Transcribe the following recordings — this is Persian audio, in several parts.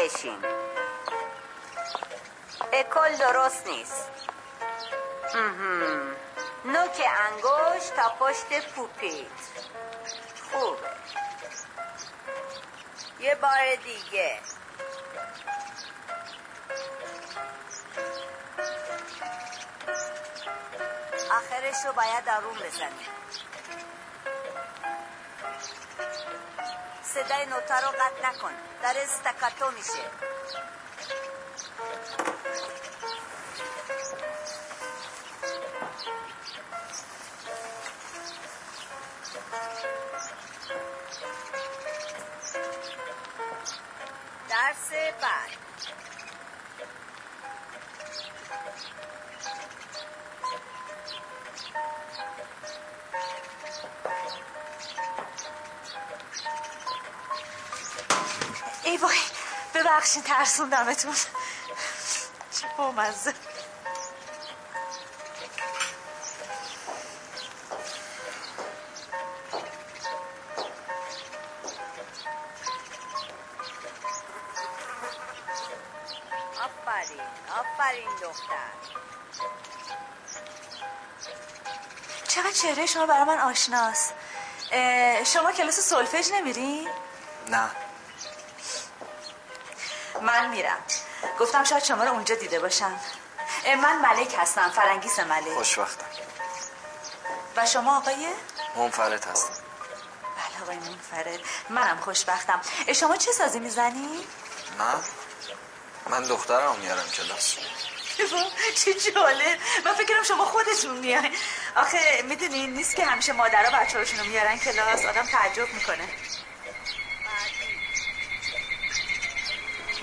بشین. اکل درست نیست. نوک انگشت تا پشت پوپیت. خوبه. یه بار دیگه. آخرش رو باید آروم بزنی. صدای نوتا رو قطع نکن. در استکاتو میشه درس بعد ببخشید ترسوندمتون. چه بامزه. آفرین آفرین دختر. چقدر چهره شما برای من آشناست. شما کلاس سولفژ نمیرین؟ نه. من میرم. گفتم شاید شما رو اونجا دیده باشم. من ملک هستم فرنگیس ملک. خوشوقتم و شما آقای؟ منفرد هستم. بله آقای منفرد. منم خوشبختم. شما چه سازی می‌زنی؟ من؟ من دخترم میارم کلاس. چه جالب. من فکرم شما خودتون میان آخه می‌دونین نیست که همیشه مادرها بچه رو میارن کلاس. آدم تعجب می‌کنه.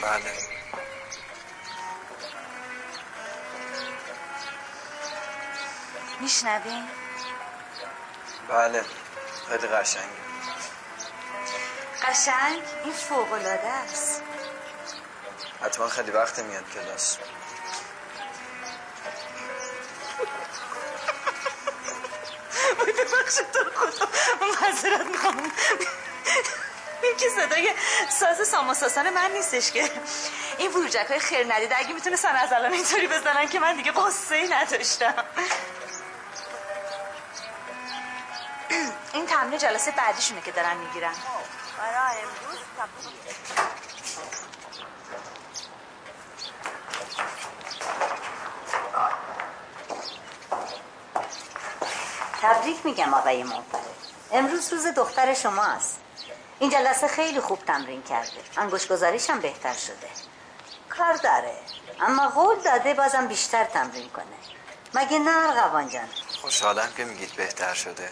بله. میشنوین؟ بله. خیلی قشنگه. قشنگ؟ این فوق العاده است. حتما خیلی وقت میاد کلاس. ببخشید تو خدا. معذرت می‌خوام. این که صدای ساز ساماساسان من نیستش که. این وروجک های خیر ندیده اگه می‌تونستن از الان اینطوری بزنن که من دیگه قصه ای نداشتم. این تمرین جلسه بعدیشونه که دارن می‌گیرن. برای امروز تبریک میگم آقای منفرد امروز روز دختر شما است. این جلسه خیلی خوب تمرین کرده. انگوش گذاریش هم بهتر شده. کار داره. اما قول داده بازم بیشتر تمرین کنه. مگه نه ارغوان جان؟ خوشحالم که میگید بهتر شده.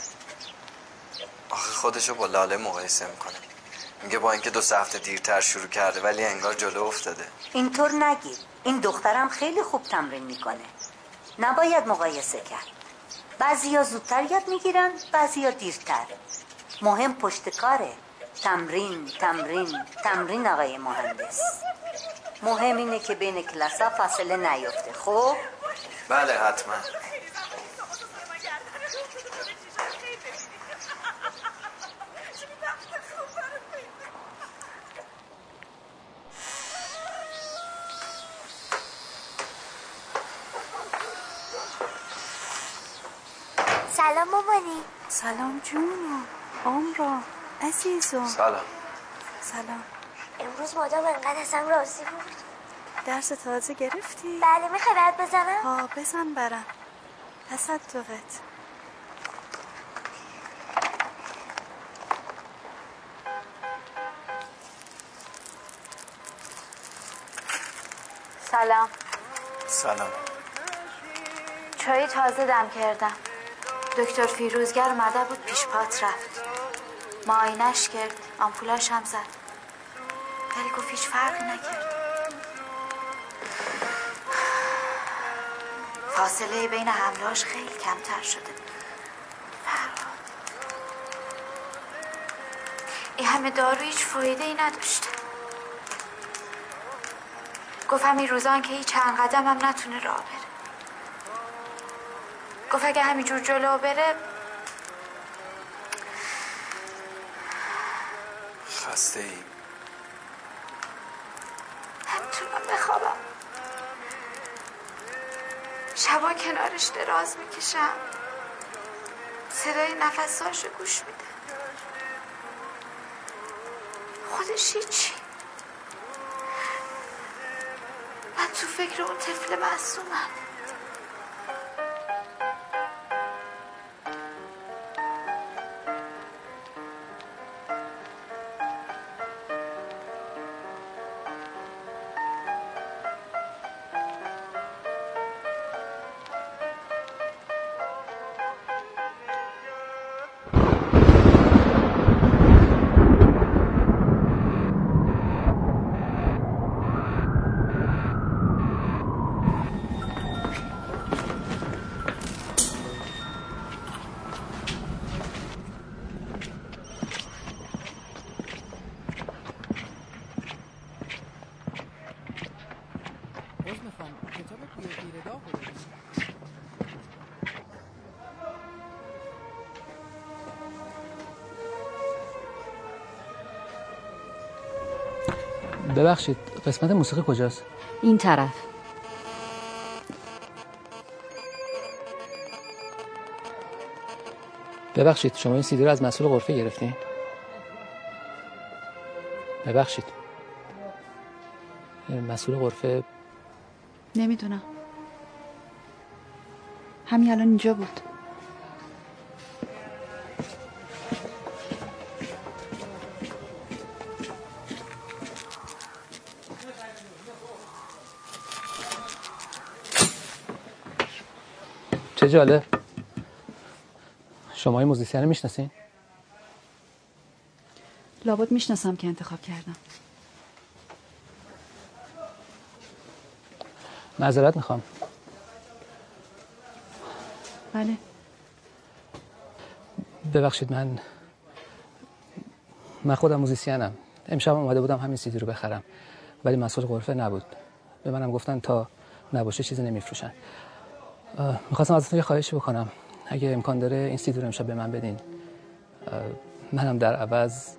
آخه خودشو با لاله مقایسه می‌کنه. میگه با اینکه دو سه هفته دیرتر شروع کرده ولی انگار جلو افتاده. اینطور نگیر این دخترم خیلی خوب تمرین می‌کنه. نباید مقایسه کرد. بعضیا زودتر یاد می‌گیرن بعضیا دیرتر. مهم پشت کاره. تمرین تمرین تمرین آقای مهندس. مهم اینه که بین کلاسا فاصله نیفته خب؟ بله حتما. سلام مامانی. سلام جونم. عمرا عزیزم. سلام. سلام. امروز مادام انقدر ازم راضی بود. درس تازه گرفتی؟ بله می‌خوای برات بزنم؟ ها بزن برم. تصدقت. سلام. سلام. چای تازه دم کردم. دکتر فیروزگر اومده بود پیش پات رفت. معاینش کرد آمپولاش هم زد. ولی گفت هیچ فرقی نکرد. فاصله بین حملاش خیلی کمتر شده. فرق. این همه دارو هیچ فایده ای نداشته. گفت همین روزان که هیچ چند قدم هم نتونه راه بره. گفت اگه همینجور جلو بره خسته ای نمی‌تونم بخوابم. شبا کنارش دراز می‌کشم. صدای نفساشو گوش میده. خودش هیچی. من تو فکر اون طفل معصومم. ببخشید قسمت موسیقی کجاست؟ این طرف ببخشید شما این سیدی رو از مسئول غرفه گرفتین؟ ببخشید مسئول غرفه نمی‌دونم همین الان اینجا بود جالب. شما این موزیسین رو می‌شناسین؟ لابد می‌شناسم که انتخاب کردم. معذرت می‌خوام. بله. ببخشید من من خودم موزیسینم. امشب اومده بودم همین سیدی رو بخرم. ولی مسئول غرفه نبود. به منم گفتن تا نباشه چیزی نمیفروشن. می‌خواستم ازتون یه خواهشی بکنم. اگه امکان داره این سیدی رو امشب به من بدین. منم در عوض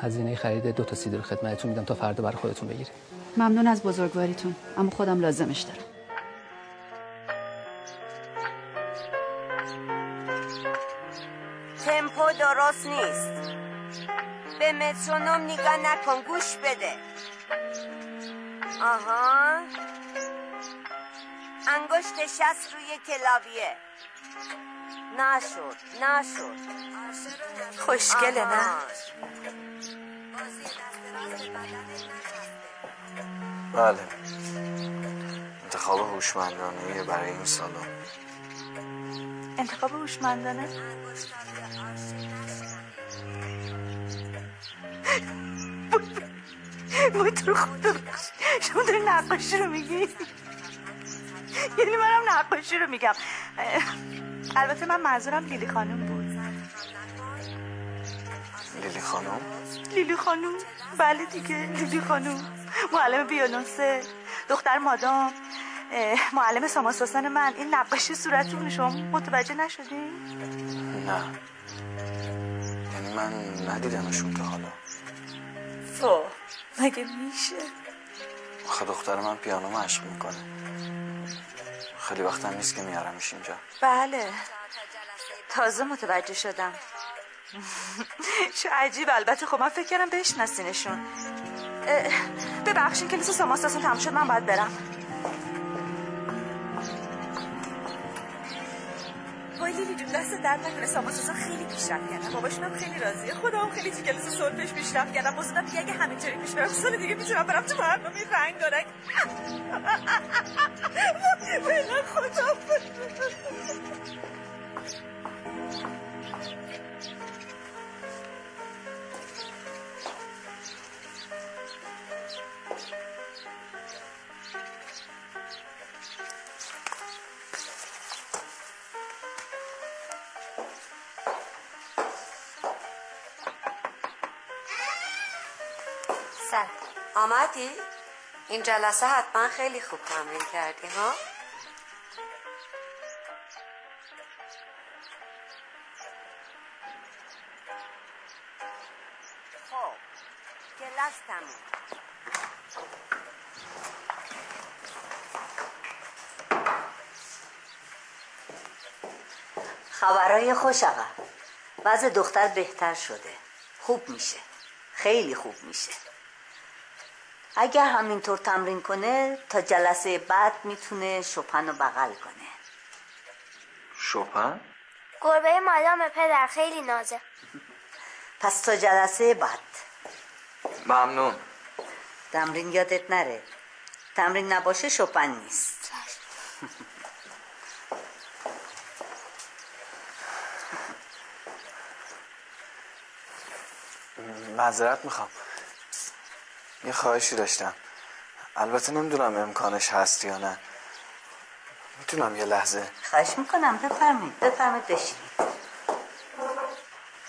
هزینه خرید دو تا سیدی رو خدمتتون میدم تا فردا برای خودتون بگیرید ممنون از بزرگواریتون. اما خودم لازمش دارم. تمپو درست نیست. به مترونوم نگاه نکن گوش بده. آها. انگشت شست روی کلاویه. نشد نشد. خوشگله نه. بله. انتخاب هوشمندانه برای این سالن. انتخاب هوشمندانه؟ تو رو خدا. شما داری نقاشی رو میگی؟ یعنی منم نقاشی رو میگم. البته من منظورم لیلی خانم بود. لیلی خانم؟ لیلی خانم. بله دیگه لیلی خانم. معلم بیولونسه دختر مادام. معلم ساماسوسن من. این نقاشی صورتتون شما متوجه نشدین نه. یعنی من ندیدمشون تا حالا. تو مگه میشه؟ آخه دختر من پیانو مشق می‌کنه. خیلی وقتم نیست که میارمش اینجا. بله. تازه متوجه شدم. چه عجیب البته خب من فکر کردم بشناسینشون. ببخشین کلیس ساماستاسون تموم شد من باید برم. لیلی دست درد نکنه. ساماسوسا خیلی پیشرفت کردن باباشون هم خیلی راضیه. خدا هم خیلی تو کلاس سولفش پیشرفت کردن بازم دیگه اگه همینطوری پیش برم سال دیگه می‌تونم برم تو برنامه رنگ دارک فعلا خدا این جلسه حتما خیلی خوب تمرین کردی ها؟ خب خبرهای خوش آقا. وضع دختر بهتر شده. خوب میشه. خیلی خوب میشه. اگر همینطور تمرین کنه تا جلسه بعد می‌تونه شپن رو بغل کنه. شپن؟ گربه مادام پدر خیلی نازه. پس تا جلسه بعد. ممنون. تمرین یادت نره. تمرین نباشه شپن نیست. معذرت می‌خوام. یه خواهشی داشتم. البته نمی‌دونم امکانش هست یا نه. می‌تونم یه لحظه. خواهش می‌کنم بفرمید بفرمید بشینید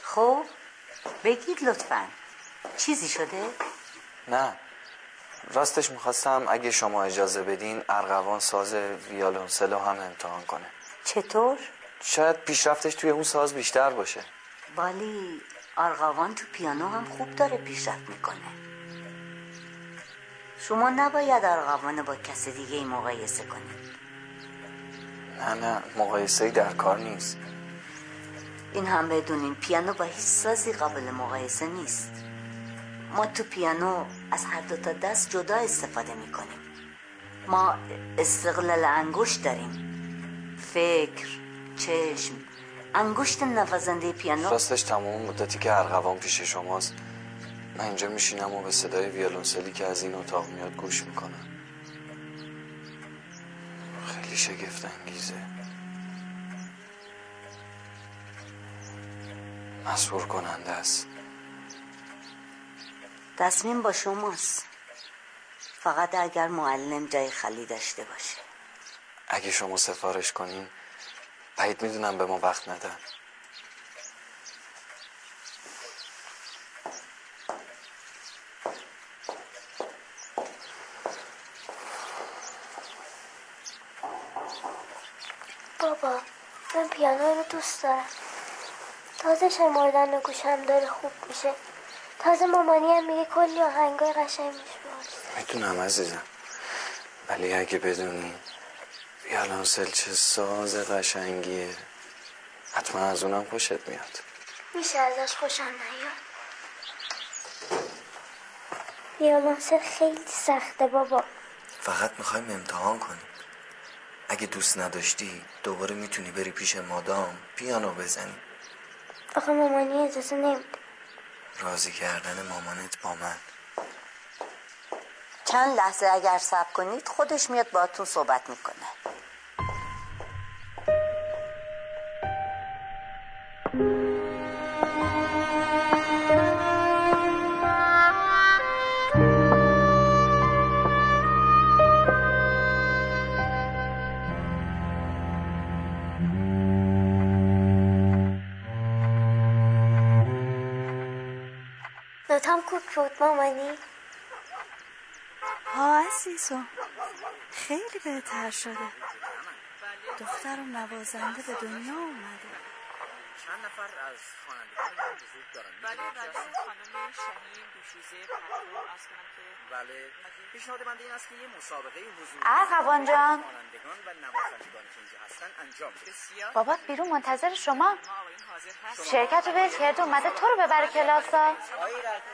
خب بگید لطفا. چیزی شده؟ نه. راستش می‌خواستم اگه شما اجازه بدین ارغوان ساز ویالونسلو هم امتحان کنه. چطور؟ شاید پیشرفتش توی اون ساز بیشتر باشه. ولی آرغوان تو پیانو هم خوب داره پیشرفت می‌کنه. شما نباید آرغوان با کس دیگه ای مقایسه کنید. نه نه مقایسه در کار نیست. این هم بدونین پیانو با هیچ سازی قابل مقایسه نیست. ما تو پیانو از هر دو تا دست جدا استفاده می‌کنیم. ما استقلال انگشت داریم. فکر چشم انگشت نوازنده پیانو. راستش تمام مدتی که ارغوان پیش شماست. من اینجا میشینم و به صدای ویولونسلی که از این اتاق میاد گوش می‌کنم. خیلی شگفت انگیزه مسئول کننده است. تصمیم با شماست. فقط اگر معلم جای خالی داشته باشه. اگه شما سفارش کنین بعید می‌دونم به ما وقت ندن بابا پیانو رو دوست دارم. تازه شمردن گوشم داره خوب میشه. تازه مامانی هم میگه کلی آهنگای قشنگ میشه. می‌تونم عزیزم. ولی اگه بدونی ویالونسل چه ساز قشنگیه. حتما از اونم خوشت میاد. میشه ازش خوشم نیاد. ویولنسل خیلی سخته بابا. فقط می‌خوایم امتحان کنیم. اگه دوست نداشتی دوباره می‌تونی بری پیش مادام پیانو بزنی. آخه مامانی اجازه نمیده. راضی کردن مامانت با من. چند لحظه اگر صبر کنید خودش میاد باهاتون صحبت می‌کنه. کوک بود مامانی ها عزیزم. خیلی بهتر شده. دخترم نوازنده به دنیا اومده. چند نفر از خوانندگان من حضور دارن؟ بله بله. خانم شهین دوشیزه پترو از کنم که بله. پیشنهاد بنده این است که یه مسابقه حضور ارغوان جان. خوانندگان و نوازندگان که اینجا هستن انجام بده. بسیار بابات بیرون منتظر شما. ما شرکت رو ول کرد اومده تو رو ببره کلاسا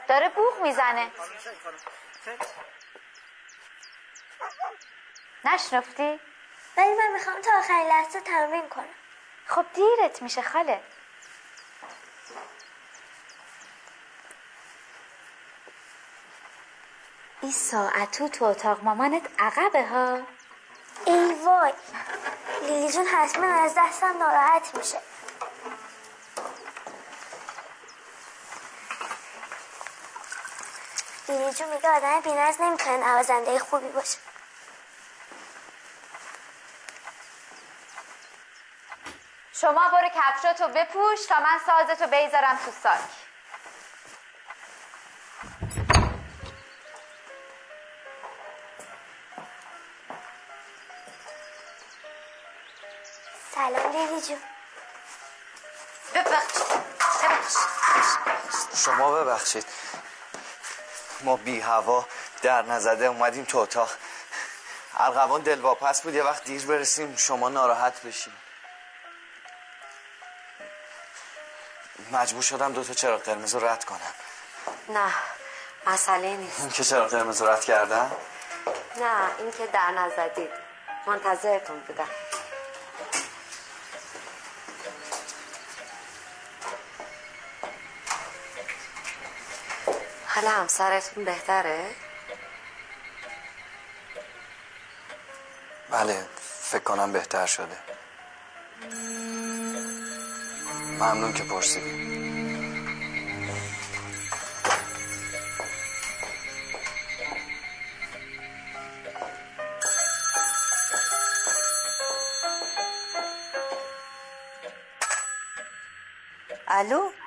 داره بوغ می‌زنه. خیلی نشنفتی؟ ولی من می‌خوام تا آخرین لحظه تمرین کنم. خب دیرت میشه خاله. این ساعت تو تو اتاق. مامانت عقبه ها. ای وای. لیلی جون حتما از دستم ناراحت میشه. لیلی جون میگه آدم بینز نمی‌تونه نوازنده خوبی باشه. شما برو کفشاتو بپوش تا من سازتو بیزارم تو ساک. سلام لیلی جون ببخشید ببخشید شما ببخشید ما بی هوا در نزده اومدیم تو اتاق ارغوان دلواپس بود یه وقت دیر برسیم شما ناراحت بشیم مجبور شدم دو تا چراغ قرمز رو رد کنم نه مسئله نیست که چراغ قرمز رو رد کردم نه این که در نزدید منتظرتون بودم حالا همسرتون بهتره؟ بله فکر کنم بهتر شده. ممنون که پرسیدیم الو؟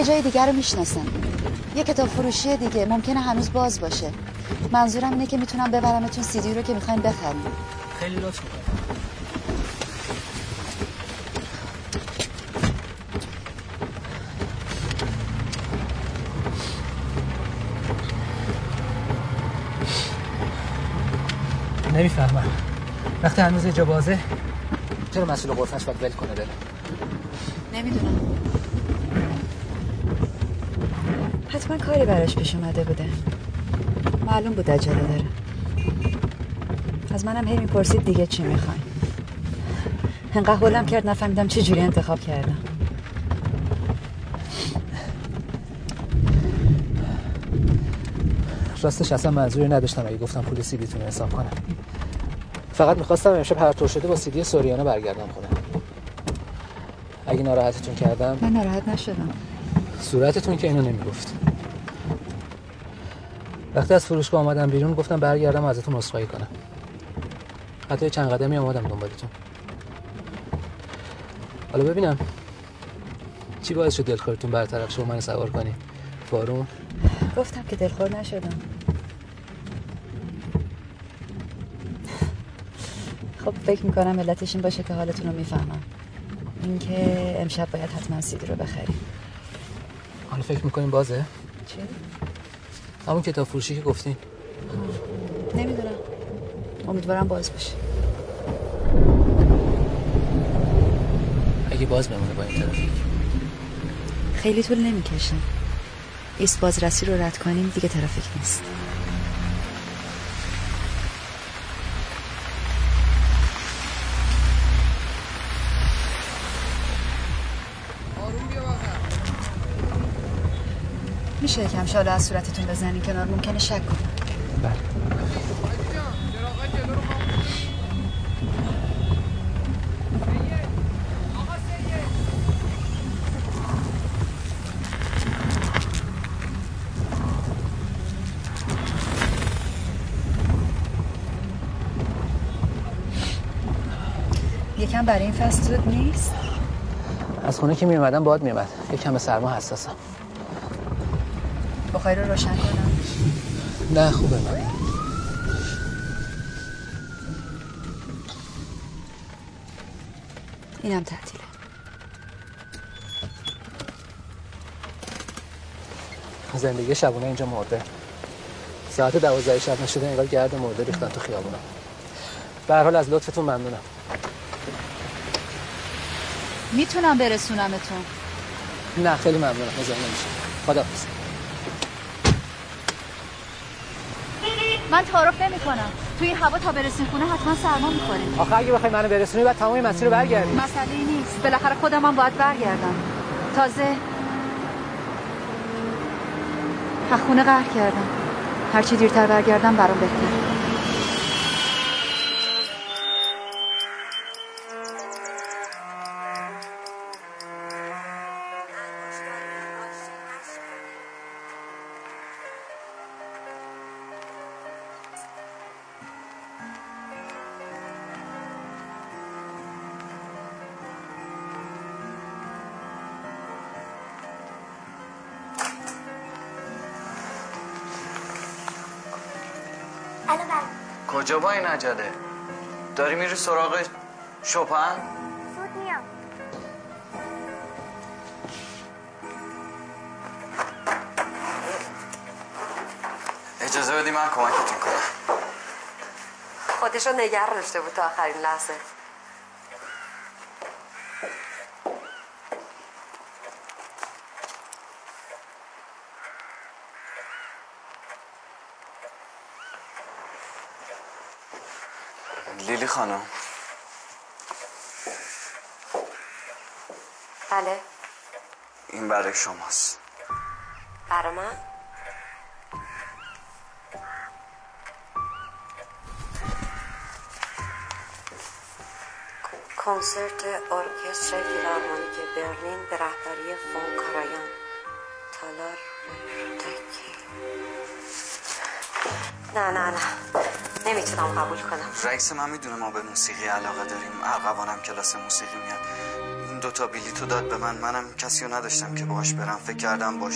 یه جای دیگر رو می‌شناسم. یه کتاب فروشی دیگه ممکنه هنوز باز باشه. منظورم اینه که می‌تونم ببرمتون سیدی رو که می‌خواین بخریم. خیلی لطف نمی‌فهمم. وقتی هنوز جا بازه چرا مسئول غرفش باید ول کنه بره؟ نمی‌دونم. حتما کاری براش پیش اومده بوده. معلوم بود عجله داره. از منم هی می‌پرسید دیگه چی می‌خواین. انقدر حولم کرد نفهمیدم چه جوری انتخاب کردم. راستش اصلا منظوری نداشتم. اگه گفتم پول سیدیتون حساب کنم. فقط می‌خواستم امشب هر طور شده با سیدی سوریانه برگردم خونه. اگه ناراحتتون کردم من ناراحت نشدم. صورتتون که اینو نمی‌گفت. وقتی از فروشگاه آمدم بیرون گفتم برگردم ازتون عذرخواهی کنم. حتی چند قدمی آمدم دنبالتون. حالا ببینم چی باعث شد دلخورتون برطرف شد من سوار کنی. فارون گفتم که دلخور نشدم. خب فکر می‌کنم علتش این باشه که حالتون رو می‌فهمم. اینکه امشب باید حتما سیدی رو بخریم حالا فکر می‌کنیم بازه؟ چی؟ همون کتاب فروشی که گفتین. نمی‌دونم. امیدوارم باز باشه اگه باز بمونه با این ترافیک خیلی طول نمی‌کشه. ایست بازرسی رو رد کنیم دیگه ترافیک نیست. میشه یکم شال از صورتتون بزنین کنار ممکنه شک کنم. بله یکم برای این زود نیست؟ از خونه که میومدم باد میومد یکم به سرما حساسم. بخاری رو روشن کنم. نه خوبه. من اینم تعطیله. زندگی شبونه اینجا مرده. ساعت دوازده شب نشده انگار گرد مرده ریختن تو خیابونا. به حال از لطفتون ممنونم. می‌تونم برسونمتون نه خیلی ممنونم. مزاحم نمیشه خدا من تعارف نمی کنم توی این هوا تا برسیم خونه حتما سرما می‌خوره آخه اگه بخوای منو برسونی بعد تمام مسیر رو برگردی. مسئله نیست. بالاخره خودم هم باید برگردم. تازه از خونه قهر کردم. هرچی دیرتر برگردم برام بهتر. کجا با این عجله داری میری سراغ شپن زود میام. اجازه بدی من کمکتون کنم. خودش رو نگر داشته بود تا آخرین لحظه لیلی خانم. بله. این برای شماست. برا من؟ کنسرت ارکستر فیلارمونیک برلین به رهبری فون کارایان. تالار تکی نه نه نه. نمی‌تونم قبول کنم. رئیس من می‌دونه ما به موسیقی علاقه داریم. ارغوانم کلاس موسیقی میاد. این دوتا بلیتو داد به من. منم کسی رو نداشتم که باهاش برم. فکر کردم باش.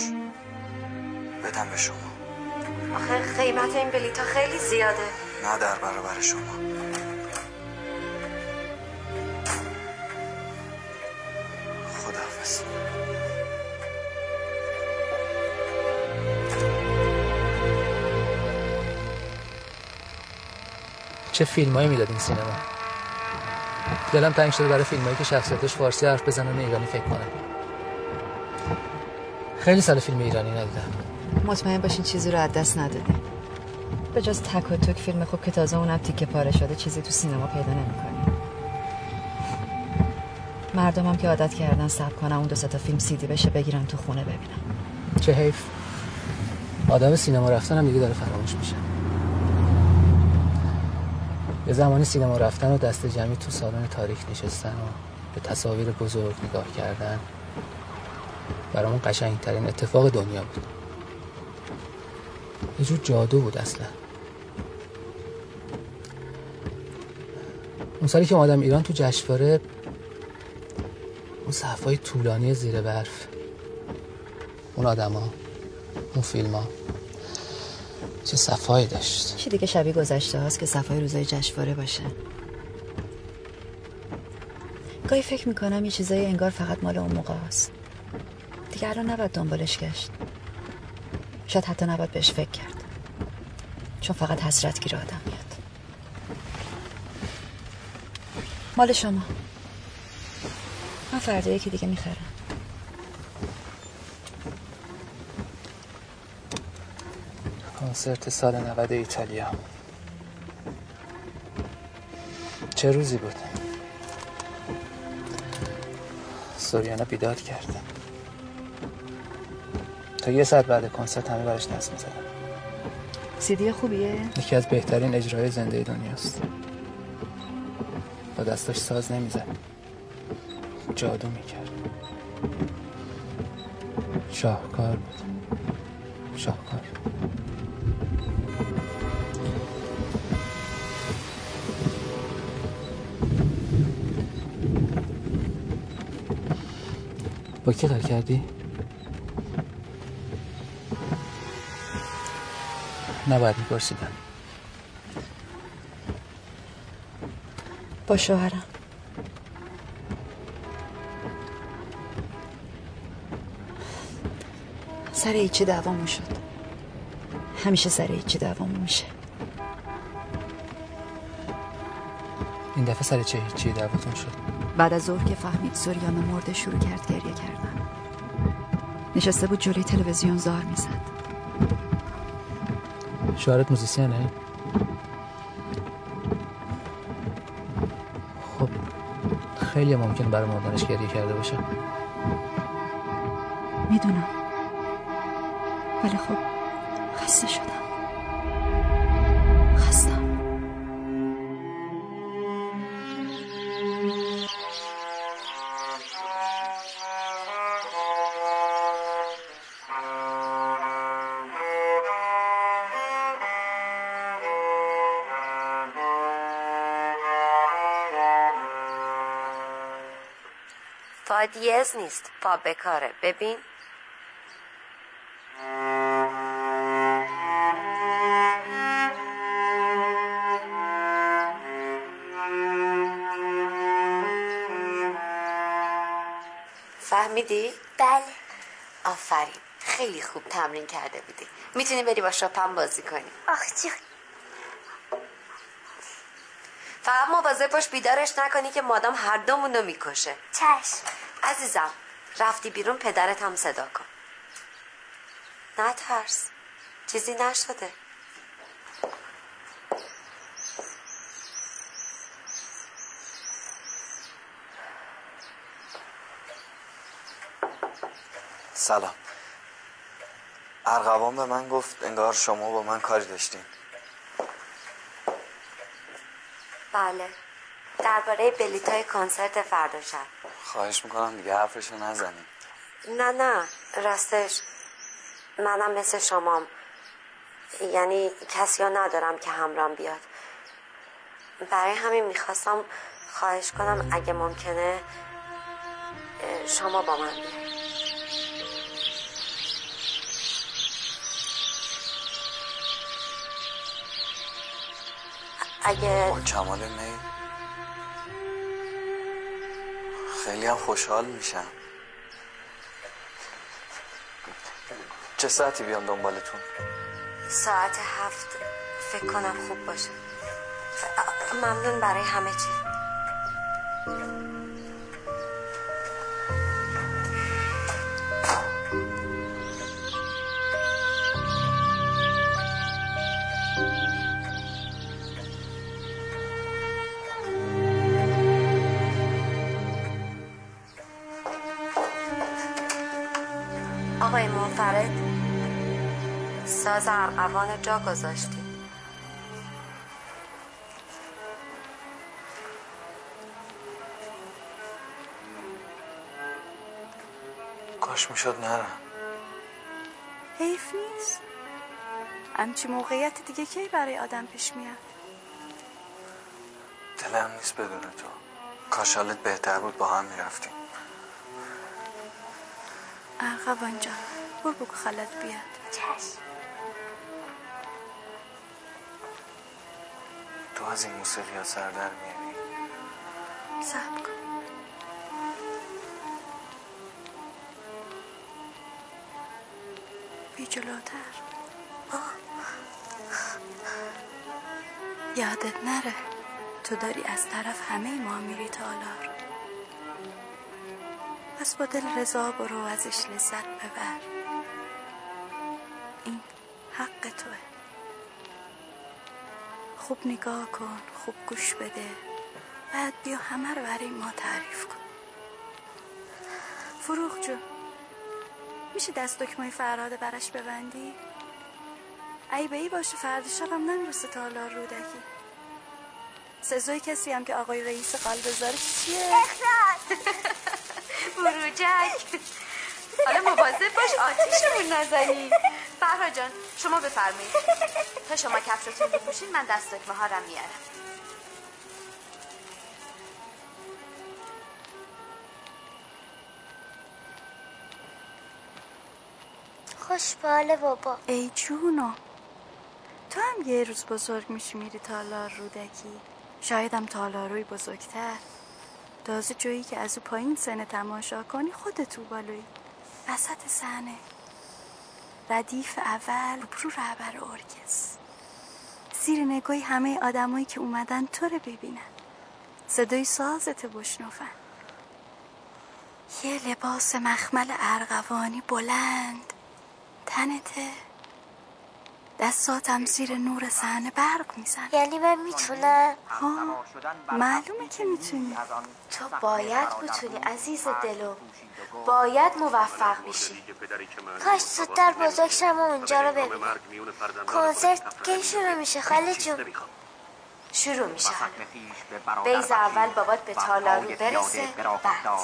بدم به شما. آخه قیمت این بلیتا خیلی زیاده. نه در برابر شما. چه فیلمایی می‌داد این سینما؟ دلم تنگ شده برای فیلمایی که شخصیتش فارسی حرف بزنن ایرانی فکر کنن خیلی سال فیلم ایرانی ندیدم. مطمئن باشین چیزی رو از دست ندادیم به جز تک و تک فیلم خوب که تازه اونم تیکه پاره شده چیزی تو سینما پیدا نمی‌کنیم مردمم که عادت کردن سب کنم اون دو تا فیلم سیدی بشه بگیرن تو خونه ببینم چه حیف. آدم سینما رفتن هم دیگه داره فراموش میشه. یه زمانی سینما رفتن و دست جمعی تو سالن تاریخ نشستن و به تصاویر بزرگ نگاه کردن برامون قشنگترین اتفاق دنیا بود. یه جور جادو بود اصلا. اون سالی که اومدم ایران تو جشنواره اون صفای طولانی زیر برف اون آدما اون فیلم ها چه صفایی داشت. چی دیگه شبیه گذشته هاست که صفای روزای جشنواره باشه؟ گاهی فکر می‌کنم یه چیزایی انگار فقط مال اون موقع هست دیگه الان نباید دنبالش گشت. شاید حتی نباید بهش فکر کرد. چون فقط حسرت گیر آدم میاد. مال شما. من فردا یکی دیگه می‌خرم. کنسرت سال 90 ایتالیا. چه روزی بود؟ سوریانا بیداد کرد. تا یه ساعت بعد کنسرت همه برش دست می‌زدن. سیدی خوبیه؟ یکی از بهترین اجرای زنده دنیاست. با دستاش ساز نمی‌زد. جادو می‌کرد. شاهکار بود. با کی قرار کردی؟ نباید میپرسیدم با شوهرم سر هیچی دوامون شد همیشه سر هیچی دوامون میشه این دفعه سر چه هیچی دعوتون شد بعد از ظهر که فهمید سوریانا مرده شروع کرد گریه نشسته بود جلوی تلویزیون زار می‌زد. شوهرت موزیسیانه؟ خب خیلی ممکن برای مردنش گریه کرده باشه. می‌دونم. ولی خب دیز نیست. پا بکاره ببین. فهمیدی؟ بله. آفرین. خیلی خوب تمرین کرده بودی. می‌تونی بری با شاپن بازی کنی. آخ چی؟ فقط مواظب باش بیدارش نکنی که مادام هر دومونو می‌کشه. چشم. عزیزم رفتی بیرون پدرت هم صدا کن. نه ترس. چیزی نشده. سلام. ارغوان به من گفت انگار شما با من کاری داشتین. بله. درباره بلیت های کنسرت فردا شب. خواهش می‌کنم دیگه حرفشو نزنیم نه نه راستش. منم مثل شمام. یعنی کسی ها ندارم که همرام بیاد. برای همین می‌خواستم خواهش کنم اگه ممکنه شما با من بیاید. اگه با کمال میل؟ خیلی هم خوشحال میشم. چه ساعتی بیام دنبالتون؟ ساعت هفت. فکر کنم خوب باشه. ممنون برای همه چی. ارقوان جا گذاشتی. کاش می‌شد نرم. حیف نیست. همچی موقعیت دیگه کی برای آدم پیش میاد؟ دلم نیست بدون تو. کاش حالت بهتر بود با هم می‌رفتیم. ارغوان جان بر بگو خالت بیاد. چشم. تو از این موسیقی ها سردر میاری سب کن. بی جلوتر. یادت نره. تو داری از طرف همه ما میری تالار پس با دل رضا برو ازش لذت ببر. خوب نگاه کن خوب گوش بده. بعد بیا همه رو برای ما تعریف کن. فروغ جون میشه دست دکمه فرهاده برش ببندی؟ ای به ای باشه فرد شبم نمی‌رسه تالار رودکی. سزوی کسی هم که آقای رئیس قلب چیه؟ اخراج بروجک حالا مواظب باش آتیشمون نزنی. فرها جان شما بفرمایید. تا شما کفشتون بپوشین من دست دکمه ها میارم. خوش باله بابا. ای جونو تو هم یه روز بزرگ میشی میری تالار رودکی. شایدم تالاروی بزرگتر. تازه جایی که از او پایین سنه تماشا کنی خودتو بالوی وسط صحنه. ردیف اول رو رهبر ارکس زیر نگاهی همه آدمایی که اومدن تو رو ببینن. صدای سازت بشنفن یه لباس مخمل ارغوانی بلند. تنته. دستاتم زیر نور صحنه برق میزن یعنی من می‌تونم؟ ها معلومه که می‌تونی. تو باید بتونی عزیز دلو. باید موفق بشی. کاش زودتر بزرگ شم و اونجا رو ببینم. کنسرت کی شروع میشه خاله جون. شروع میشه. بیز اول بابات به تالارو برسه. بعد.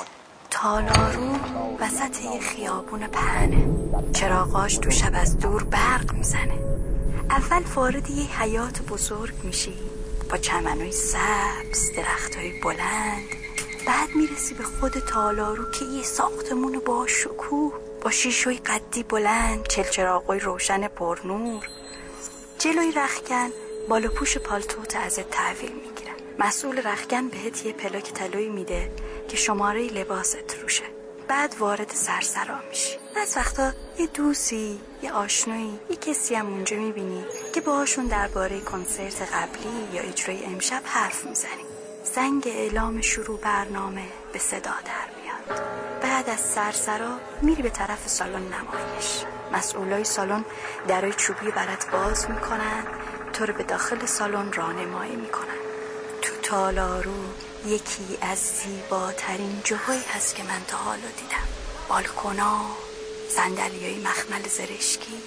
تالارو وسط یه خیابون پهنه. چراغاش تو شب از دور برق می‌زنه. اول وارد یه حیات بزرگ میشی. با چمنوی سبز درختای بلند. بعد می‌رسی به خود تالارو که یه ساختمون با شکوه با شیشوی قدی بلند چلچراغای روشن پرنور. جلوی رخکن بالا پوش پالتوت ازت تحویل می‌گیرن. مسئول رخکن بهت یه پلاک طلایی میده که شماره لباست روشه. بعد وارد سرسرا میشی. از وقتا یه دوستی یه آشنایی یه کسی هم اونجا می‌بینی که باهاشون درباره کنسرت قبلی یا اجرای امشب حرف می‌زنی. زنگ اعلام شروع برنامه به صدا در میاد. بعد از سرسرا میری به طرف سالن نمایش. مسئولای سالن درای چوبی برات باز می‌کنن تو رو به داخل سالن راهنمایی می‌کنن. تو تالارو یکی از زیباترین جاهایی هست که من تا حالا دیدم. بالکونا صندلی مخمل زرشکی.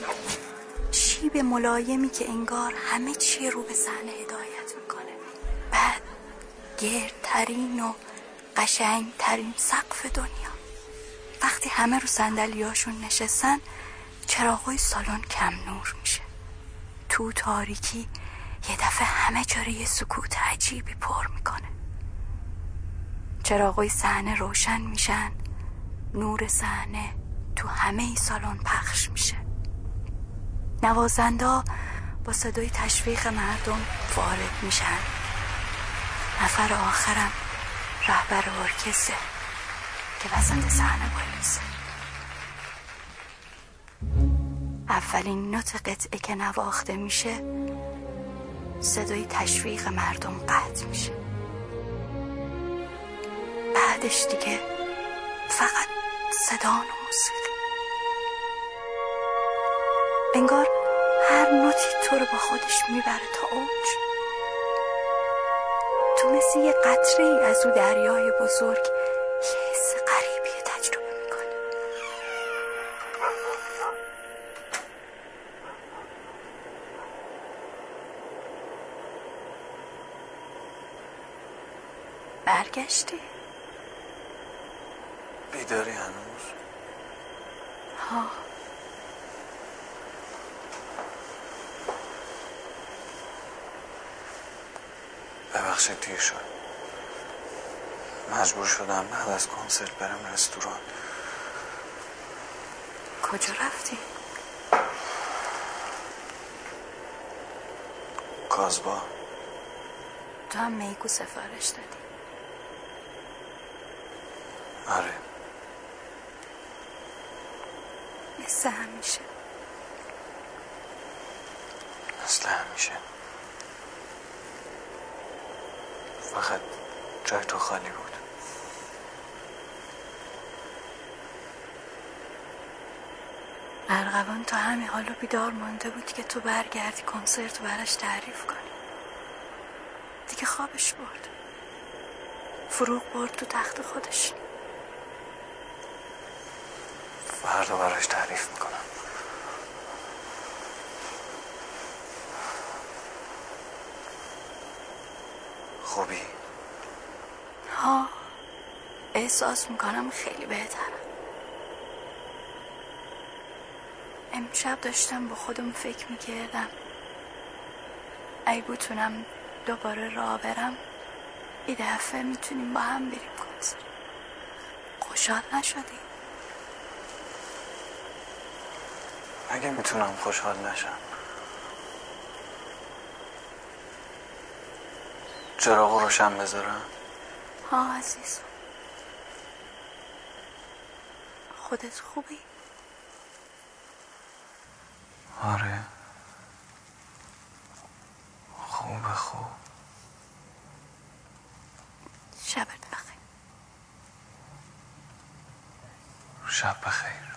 شیب ملایمی که انگار همه چی رو به صحنه هدایت می‌کنه. بعد گردترین و قشنگترین سقف دنیا. وقتی همه رو صندلیاشون نشستن چراغای سالن کم نور میشه. تو تاریکی یه دفعه همه جاره یه سکوت عجیبی پر می‌کنه. چراغای صحنه روشن میشن. نور صحنه تو همه سالن پخش میشه. نوازنده با صدای تشویق مردم وارد میشن. نفر آخرم رهبر ارکستر که وسط صحنه وایسه اولین نوت قطعه که نواخته میشه صدای تشویق مردم قطع میشه. بعدش دیگه فقط صدا و موسیقی انگار هر نوتی تو رو با خودش می‌بره تا اوج. تو مثل یه قطره ای از او دریای بزرگ یه حس غریبی تجربه می‌کنی. برگشتی؟ بیداری هنوز؟ ها. ببخشید دیر شد مجبور شدم بعد از کنسرت برم رستوران. کجا رفتی؟ کازبا. تو هم میگو سفارش دادی. آره. مثل همیشه. مثل همیشه. فقط جای تو خالی بود. ارغوان تا همین حالا بیدار مانده بود که تو برگردی کنسرت و براش تعریف کنی. دیگه خوابش برد. فروغ برد تو تخت خودش. فردا براش تعریف می‌کنم. خوبی؟ ها احساس می‌کنم خیلی بهترم امشب داشتم با خودم فکر می‌کردم. ای بتونم دوباره راه برم یه دفعه می‌تونیم با هم بریم کنسرت. خوشحال نشدی؟ اگه می‌تونم خوشحال نشم. چراغ روشن بذارم؟ ها عزیز خودت خوبی؟ آره. خوب خوب. شبت بخیر. شب بخیر.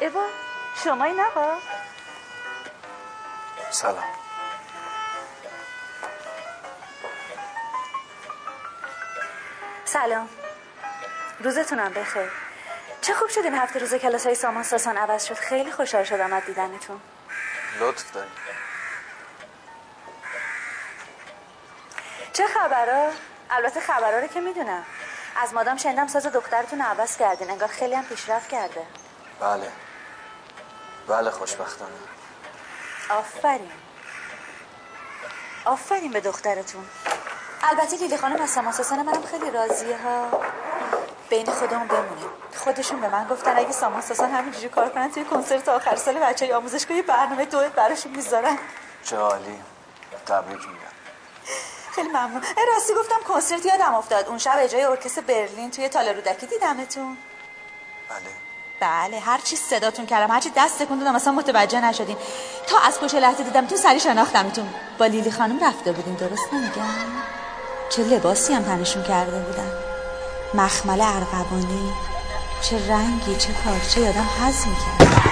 ایوا شما این آقا سلام. سلام. روزتونم بخیر. چه خوب شدین هفته روز کلاس های سامان ساسان عوض شد. خیلی خوشحال شدم از دیدنتون. لطف داری چه خبرها البته خبرها رو که می‌دونم. از مادام شنیدم ساز دخترتون عوض کردین. انگار خیلی هم پیشرفت کرده. بله. بله خوشبختانه. آفرین. آفرین به دخترتون. البته لیلی خانم از سامان منم خیلی راضیه ها. بین خودمون بمونه. خودشون به من گفتن اگه سامان ساسان همینجوری کار کنن توی کنسرت آخر سال بچه های آموزشگاه یه برنامه دوئت براشون می‌ذارن. چه عالی تبریک میگم. خیلی ممنون. راستی گفتم کنسرت یادم افتاد. اون شب اجرای ارکستر برلین توی تالار رودکی دیدمتون. بله. بله هر چی صداتون کردم هر چی دست تکون دادم اصلا متوجه نشدین. تا از کجا لحظه دیدم تو سری شناختمتون. با لیلی خانم رفته بودین درست نمیگم؟ چه لباسی هم تنشون کرده بودن. مخمل ارغوانی. چه رنگی چه پارچه یادم حز می‌کرد.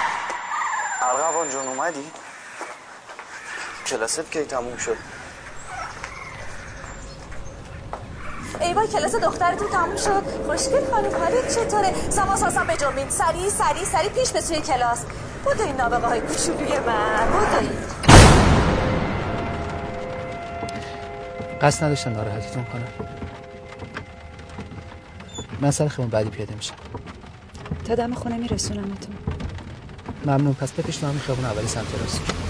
ارغوان جون اومدی؟ کلاست کی تموم شد؟ ای وای کلاس دخترتون تموم شد. خوشگل خانم حالت چطوره؟ سما ساسا به جنبین سری سری سری پیش به سوی کلاس. بودو این نابغه های کوچولوی من. بودو قصد نداشتم ناراحتتون کنم. من سر خیابون بعدی پیاده میشم. تا دم خونه میرسونمتون ممنون. پس بپیش تو همین خیابون اولی سمت راست.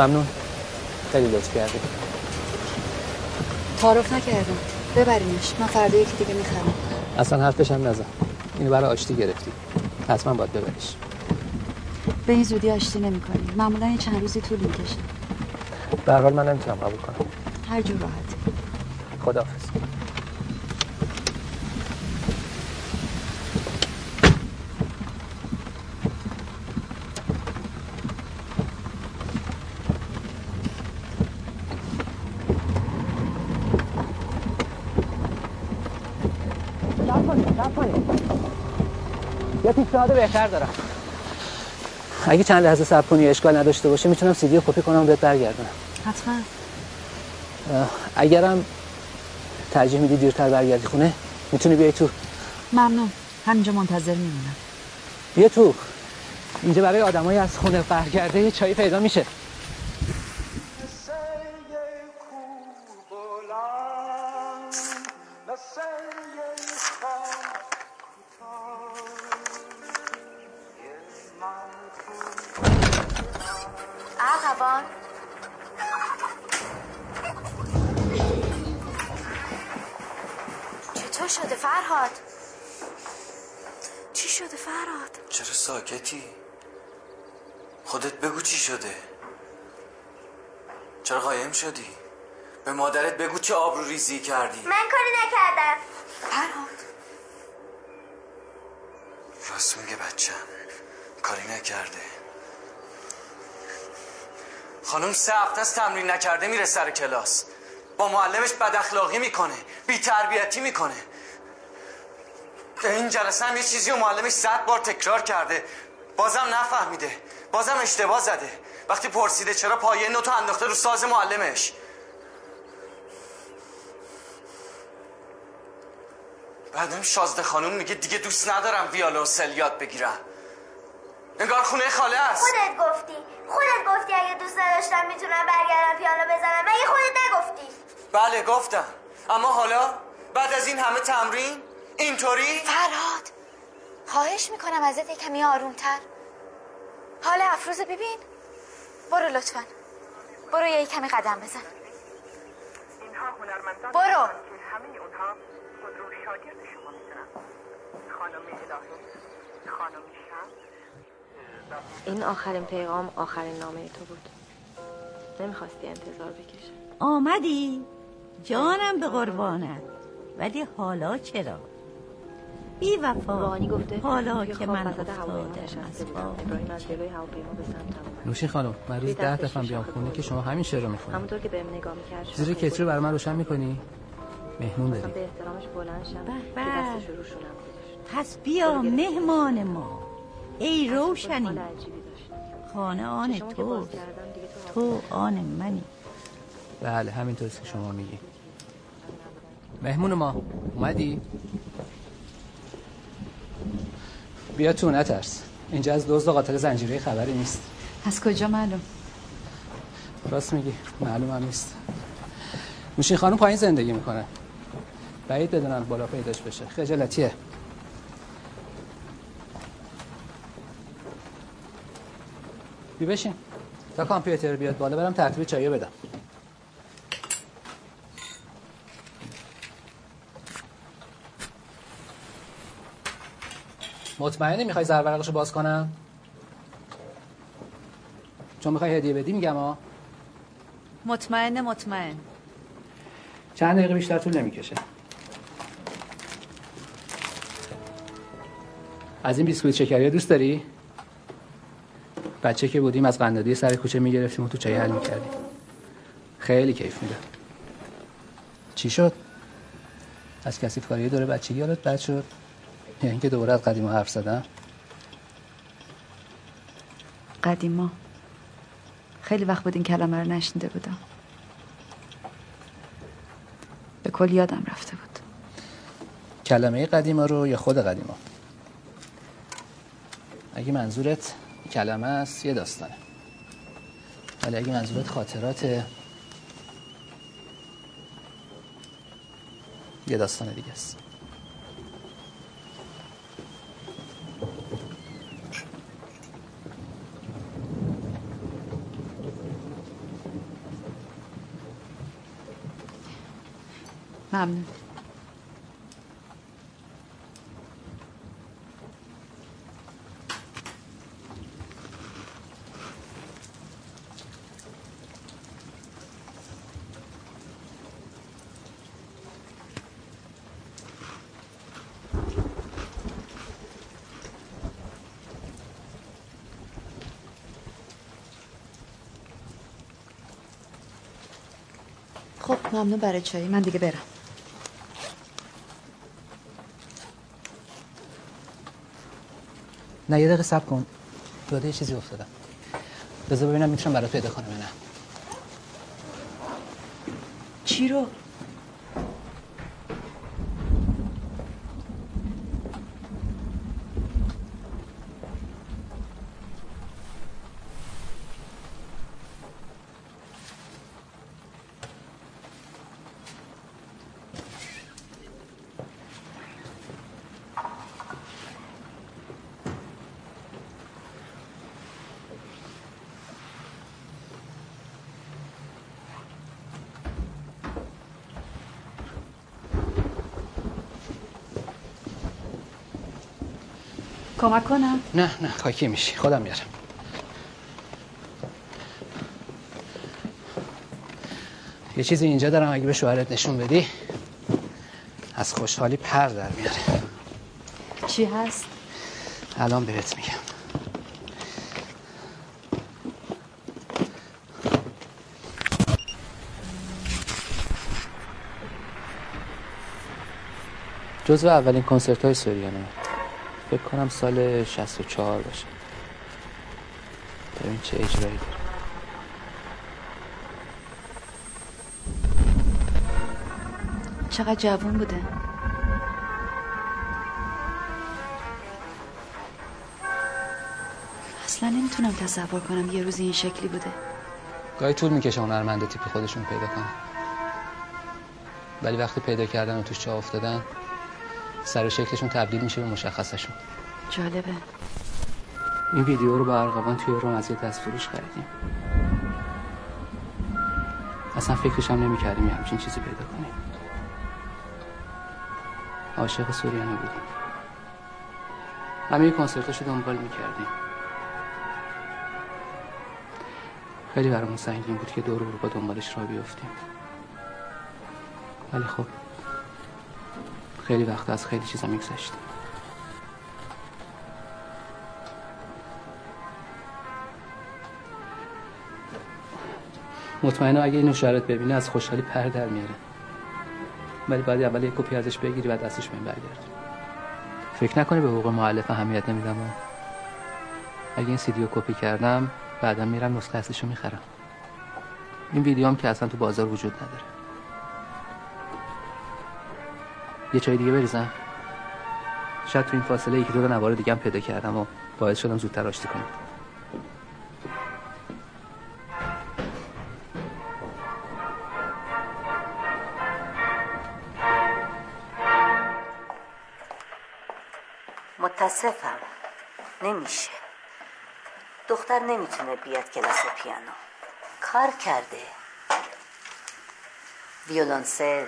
ممنون. خیلی لطف کردی. تعارف نکردم. ببرینش. من فردا یکی دیگه می‌خرم. اصلا حرفش هم نزن. اینو برای آشتی گرفتی. حتما باید ببریش. به این زودی آشتی نمی کنی معمولا یه چند روزی طول می‌کشه. به هر حال من نمی‌تونم قبول کنم. هر جور راحت خداحافظ. یه پیشنهاد بهتر دارم. اگه چند لحظه صبر کنی اشکال نداشته باشه می‌تونم سیدی رو کپی کنم و بهت برگردونم. حتما. اگرم ترجیح میدی دیرتر برگردی خونه می‌تونی بیای تو. ممنون. همینجا منتظر میمونم. بیا تو. اینجا برای آدمایی از خونه برگرده یه چایی پیدا میشه. ساکتی؟ خودت بگو چی شده. چرا قایم شدی؟ به مادرت بگو چه آبرو ریزی کردی. من کاری نکردم فرهاد راست میگه بچم کاری نکرده خانم سه هفته از تمرین نکرده میره سر کلاس. با معلمش بد اخلاقی می‌کنه بی تربیتی می‌کنه. این جلسه هم یه چیزی و معلمش صد بار تکرار کرده. بازم نفهمیده. بازم اشتباه زده. وقتی پرسیده چرا پایه نوتو انداخته رو ساز معلمش. بعدم شازده خانوم میگه دیگه دوست ندارم ویالا و سل یاد بگیرم. انگار خونه خاله است. خودت گفتی. خودت گفتی اگه دوست نداشتم می‌تونم برگردم پیانو بزنم. مگه خودت نگفتی؟ بله گفتم. اما حالا بعد از این همه تمرین؟ اینطوری؟ فرهاد خواهش می‌کنم ازت کمی آرومتر. حال افروز ببین. برو لطفا. برو یه کمی قدم بزن. برو. این آخرین پیغام آخرین نامه تو بود. نمی‌خواستی انتظار بکشه آمدی؟ جانم به قربانت. ولی حالا چرا؟ بی وفا. گفته حالا که من افتادم نوشین خانم من روز ده دفعه بیام خونه که شما همین شعر رو می‌خونی. همونطور که بهم نگاه می‌کرد زیر کتری برای من روشن می‌کنی؟ مهمون داری. به احترامش بلند شم. که دستش رو پس بیا مهمان ما. ای روشنی. خانه آن تو تو آن منی. بله همینطور که شما میگی. مهمون ما اومدی؟ بیا تو نترس. اینجا از دزد و قاتل زنجیره خبری نیست. از کجا معلوم؟ راست میگی معلوم هم نیست. موشین خانم پایین زندگی می‌کنه. بعید بدونم بالا پیداش بشه. خجالتیه. بی بشین. تا کامپیوتر بیاد بالا برم ترتیب چایو بدم. مطمئنی می‌خوای زرورقشو باز کنم؟ چون می‌خوای هدیه بدی میگم ها مطمئن مطمئن. چند دقیقه بیشتر طول نمی‌کشه. از این بیسکویت شکری دوست داری؟ بچه که بودیم از قندادی سر کوچه می‌گرفتیم و تو چای حل می‌کردیم. خیلی کیف میده چی شد؟ از کسی کاری دوره بچگی یادت بد شد؟ یعنی اینکه دوباره از قدیما حرف زدم؟ قدیما. خیلی وقت بود این کلمه رو نشنیده بودم. به کل یادم رفته بود. کلمه قدیما رو یا خود قدیما؟ اگه منظورت کلمه است یه داستانه. ولی اگه منظورت خاطرات یه داستان دیگه است. ممنون خب ممنون برای چایی. من دیگه برم. نه یه دقیقه سب کن. یاده یه چیزی افتادم. بذار ببینم می‌تونم برات پیدا کنم نه. چی رو؟ کمک کنم؟ نه نه خاکی میشی. خودم میارم. یه چیزی اینجا دارم اگه به شوهرت نشون بدی از خوشحالی پر در میاره. چی هست؟ الان بهت میگم. جزو اولین کنسرت های سوریانه فکر کنم سال 64 باشه. ببین چه اجرایی داره چقدر جوون بوده؟ اصلا نمی‌تونم تصور کنم یه روز این شکلی بوده. گاهی طول می‌کشه هنرمنده تیپی خودشون پیدا کنن. ولی وقتی پیدا کردن و توش جا افتادن سر و شکلشون تبدیل میشه به مشخصشون. جالبه. این ویدیو رو با ارغوان توی روم از یه دست فروش خریدیم. اصلا فکرش هم نمی‌کردیم یه همچین چیزی پیدا کنیم. عاشق سوریانه بودیم. همه کنسرتاشو دنبال می‌کردیم. خیلی برامون سنگین بود که دور اروپا دنبالش را بیفتیم ولی خب خیلی وقت از خیلی چیزا میگذشتیم مطمئنم اگه اینو شرط ببینه از خوشحالی پر در میاره. ولی بعد اول یک کپی ازش بگیری بعد دستش بهم برگرد فکر نکنی به حقوق معلف اهمیت نمیدم؟ اگه این سیدیو کپی کردم بعدا میرم نسخه اصلیشو می‌خرم. این ویدیو هم که اصلا تو بازار وجود نداره. یه چای دیگه بریزم. شاید تو این فاصله یکی دو نوار دیگه هم پیدا کردم و باعث شدم زودتر آشتی کنم. متاسفم. نمیشه. دختر نمی‌تونه بیاد کلاس پیانو. کار کرده. ویولونسل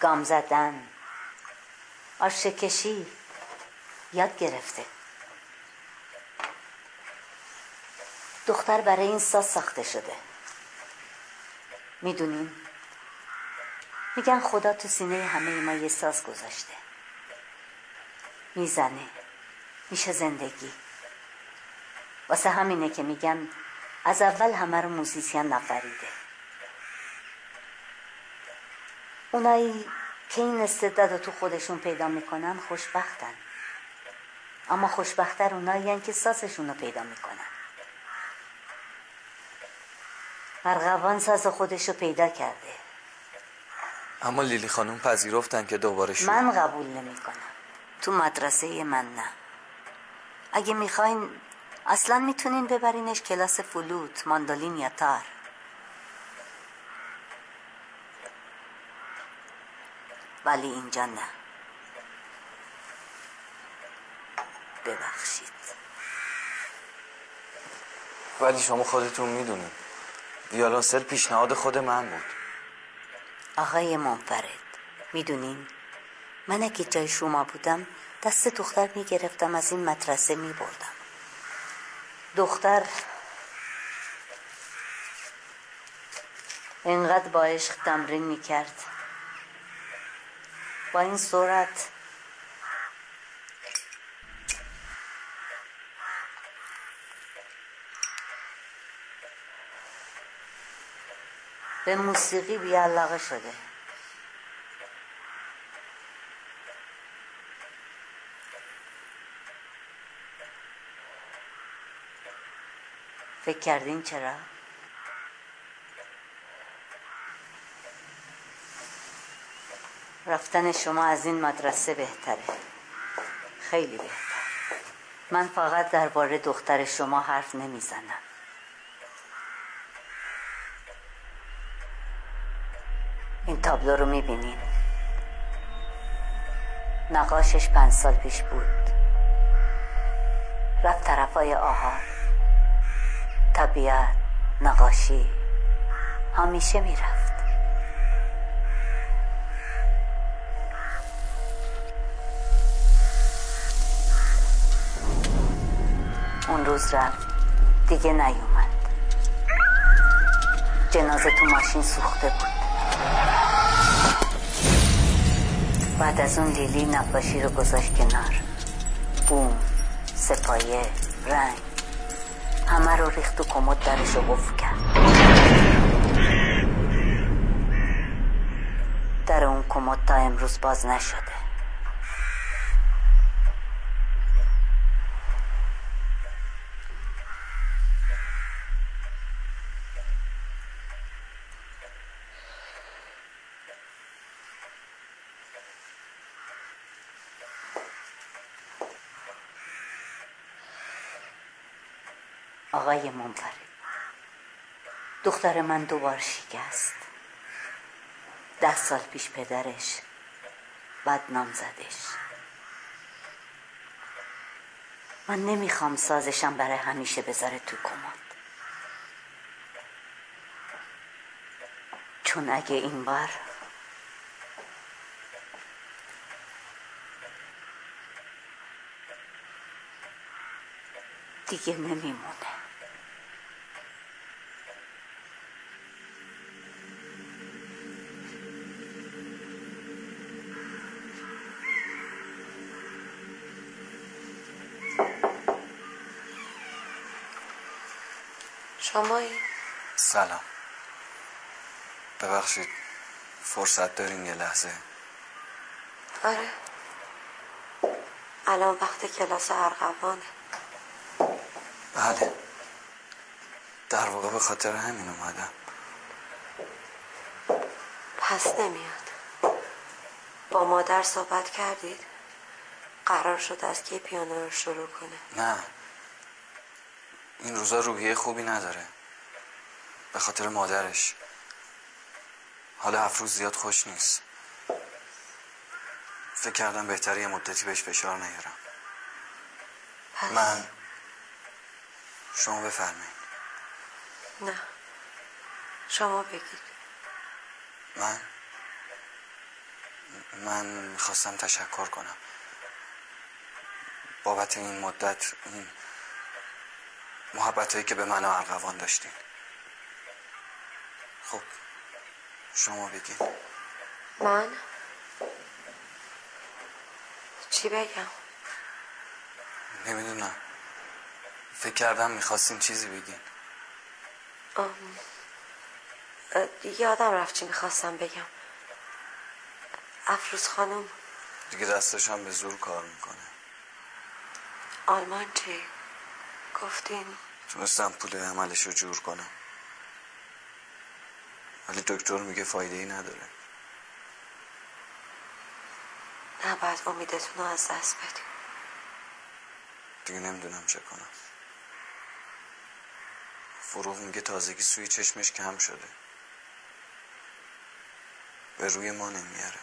گام زدن. آشه کشی یاد گرفته. دختر برای این ساز ساخته شده. می‌دونین؟ میگن خدا تو سینه همه ما یه ساز گذاشته. می‌زنه. میشه زندگی. واسه همینه که میگن از اول همه رو موزیسین نفریده. اونایی که این استعداد رو تو خودشون پیدا می‌کنن خوشبختن. اما خوشبختر اونایی که سازشون رو پیدا می‌کنن. ارغوان ساز خودش رو پیدا کرده. اما لیلی خانم پذیرفتن که دوباره شروع من قبول نمی‌کنم. تو مدرسه من نه. اگه می‌خواین اصلا می‌تونین ببرینش کلاس فلوت ماندولین یا تار. ولی اینجا نه. ببخشید. ولی شما خودتون می‌دونید. ویولونسل پیشنهاد خود من بود. آقای منفرد می‌دونین؟ من اگه جای شما بودم دست دختر می‌گرفتم از این مدرسه میبردم. دختر انقدر با عشق تمرین می‌کرد. با این سرعت به موسیقی بیعلاقه شده فکر کردین چرا؟ رفتن شما از این مدرسه بهتره. خیلی بهتر. من فقط درباره دختر شما حرف نمی‌زنم. این تابلو رو می‌بینین؟ نقاشش پنج سال پیش بود. رفت طرفای آهار طبیعت نقاشی همیشه می‌رفت. روز رفت. دیگه نیومد. جنازه تو ماشین سوخته بود. بعد از اون لیلی نقاشی رو گذاشت کنار. بوم سپایه رنگ. همه رو ریخت و کمد درش رو قفل کرد. در اون کمد تا امروز باز نشده. آقای منفرد. دختر من دوبار شکست. ده سال پیش پدرش بدنام زدش. من نمی‌خوام سازشم برای همیشه بذاره تو کمد. چون اگه این بار دیگه نمیمونه. شمایی؟ سلام. ببخشید فرصت دارین یه لحظه. آره. الان وقت کلاس ارغوانه. بله. در واقع به خاطر همین اومدم. پس نمیاد. با مادر صحبت کردید؟ قرار شد از کی پیانو رو شروع کنه؟ نه. این روزا روحیه خوبی نداره. به خاطر مادرش. حال افروز زیاد خوش نیست. فکر کردم بهتره یه مدتی بهش فشار نیارم. پس؟ من. شما بفرمایید. نه. شما بگید. من؟ من می‌خواستم تشکر کنم. بابت این مدت این محبت هایی که به من و ارغوان داشتین. خب شما بگین. من؟ چی بگم؟ نمی‌دونم. فکر کردم می‌خواستین چیزی بگین. آم، یادم رفت چی می‌خواستم بگم. افروز خانم. دیگه دستشم به زور کار می‌کنه. آلمان چی؟ گفتین؟ تونستم پول عملش رو جور کنم. ولی دکتر میگه فایده ای نداره. نباید امیدتون رو از دست بدین دیگه نمی‌دونم چه کنم. فروغ میگه تازگی سوی چشمش کم شده. به روی ما نمیاره.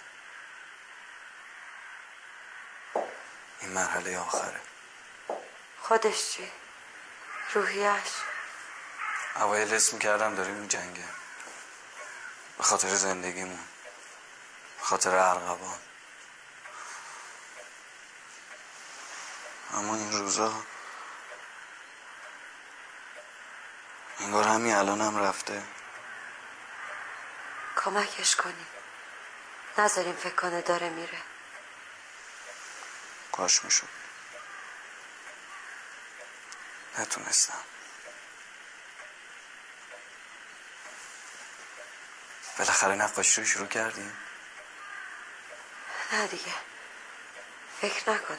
این مرحله آخره. خودش چی؟ روحیش اوایل اسم کردم داریم این جنگه. به خاطر زندگیمون. به خاطر ارغوان. اما این روزا انگار همین الانم رفته. کمکش کنیم نذاریم فکر کنه داره میره. کاش می‌شد. نتونستم. بالاخره نقاشی رو شروع کردیم؟ نه دیگه. فکر نکنم.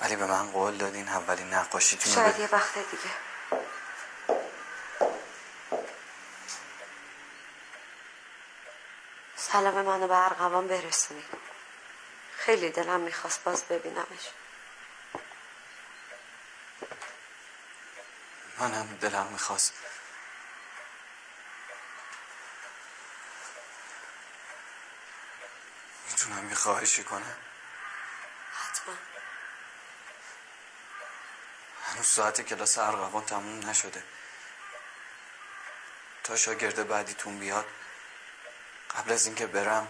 ولی به من قول دادین اولین نقاشیتون شاید یه وقت دیگه. سلام منو به ارغوان برسونید. خیلی دلم می‌خواست باز ببینمش. منم دلم می‌خواست. می‌تونم یه خواهشی کنم. حتما. هنوز ساعت کلاس ارغوان تموم نشده. تا شاگرد بعدیتون بیاد قبل از اینکه برم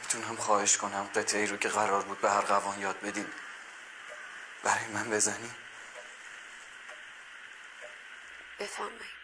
می‌تونم خواهش کنم قطعه ای رو که قرار بود به ارغوان یاد بدین. برای من بزنی بفرمایید.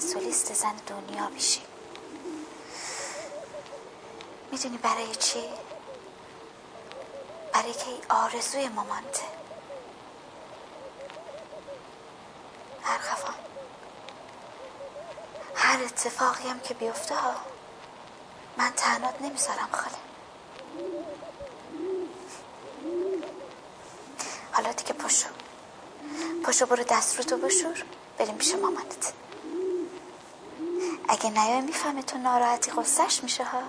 سولیست زن دنیا بشی می‌دونی برای چی؟ برای که آرزوی مامانته ارغوان هر اتفاقی هم که بیفته ها من تنات نمی‌ذارم خاله. حالا دیگه پاشو. پاشو برو دست رو تو بشور بریم پیش مامانت. اگه نیای می‌فهمه تو ناراحتی قصهش میشه ها.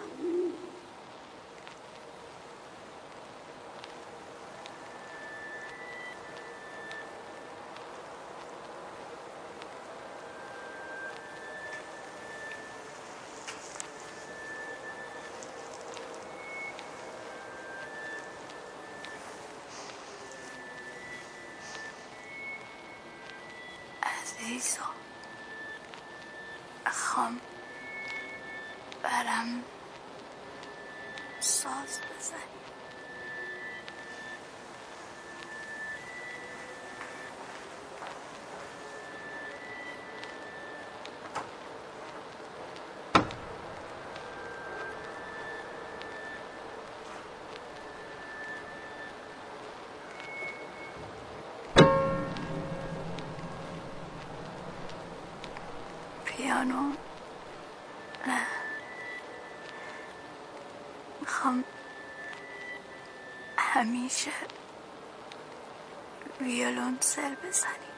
ویولونسل بزنی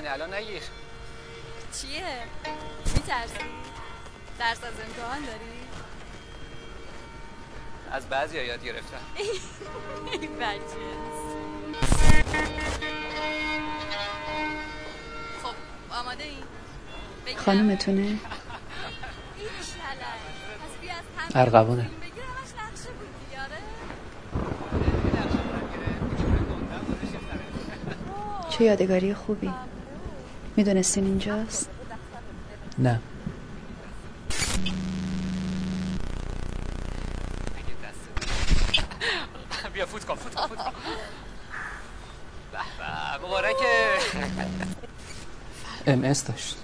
می‌کنی؟ الان نگیر. چیه؟ میترسی؟ درس از امتحان داری؟ از بعضی ها یاد گرفتم. این بچه خب آماده؟ این؟ هم ارغوانه. دیاره چه یادگاری خوبی. می‌دونستین اینجاست؟ نه. بیا فوت کن فوت کن فوت مبارکه. ام اس داشت.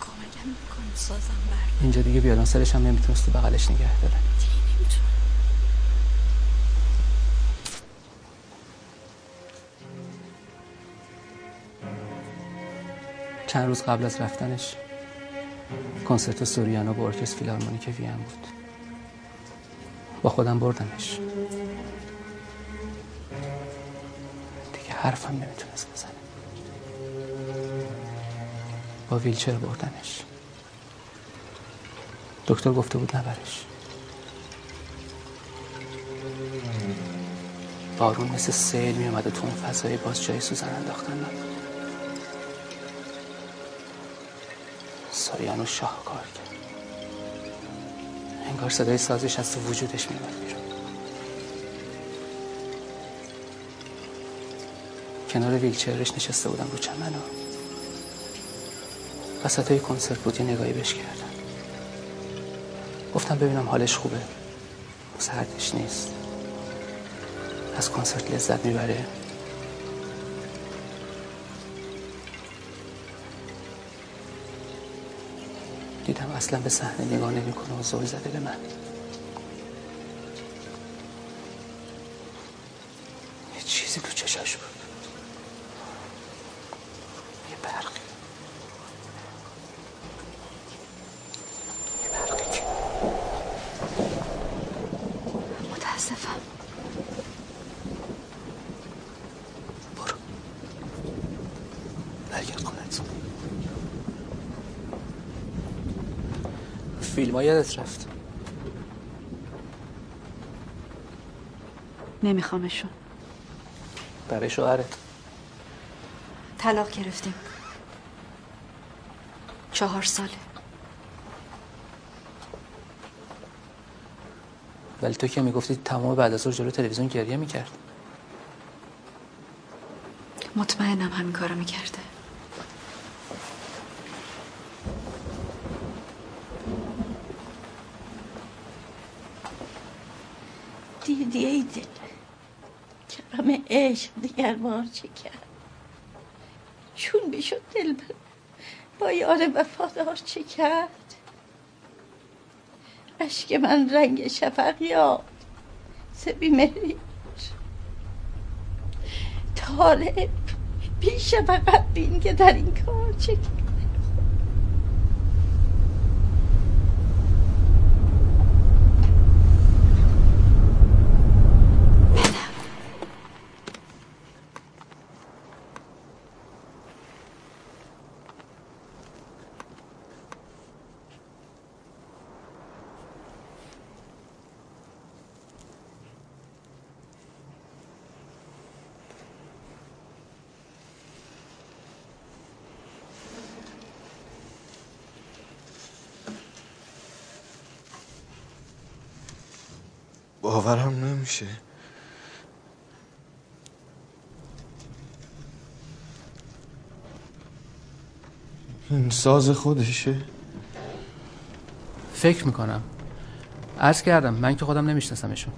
کمکم می‌کنی؟ سازم بر اینجا دیگه بیالان سرش هم نمی‌تونست تو بغلش نگه داره. چند روز قبل از رفتنش کنسرت سوریانو با ارکستر فیلارمونیک وین بود. با خودم بردمش. دیگه حرفم نمی‌تونست بزنه. با ویلچر بردنش. دکتر گفته بود نبرش. بارون مثل سیل می اومد تو اون فضای باز جای سوزن انداختن. نبود سوریانو شاهکار کرد. انگار صدای سازش از تو وجودش میومد بیرون. کنار ویلچرش نشسته بودم رو چمن و وسط کنسرت بود یه نگاهی بهش کردم. گفتم ببینم حالش خوبه. سردش نیست. از کنسرت لذت می‌بره. اصلا به صحنه نگاه نمی‌کنه و زل زده به من یه چیزی تو چشاش بود یه برقی یه برقی که متاسفم برگرد خونت یادت رفت. نمیخوامشون. برای شوهرت. طلاق گرفتیم. چهار ساله. ولی تو که می‌گفتی تمام بعد از جلو تلویزیون گریه می‌کرد. مطمئنم همین کارو می‌کرده دیدی ای دل کرم عشق دیگر بار چه کرد چون بشد دل بر با یار وفادار چه کرد اشک من رنگ شفق یاد سبی مهری طالب بی شفقت بین که در این کار چه باورم نمیشه. این ساز خودشه. فکر می‌کنم. عرض کردم من که خودم نمیشناسمشون.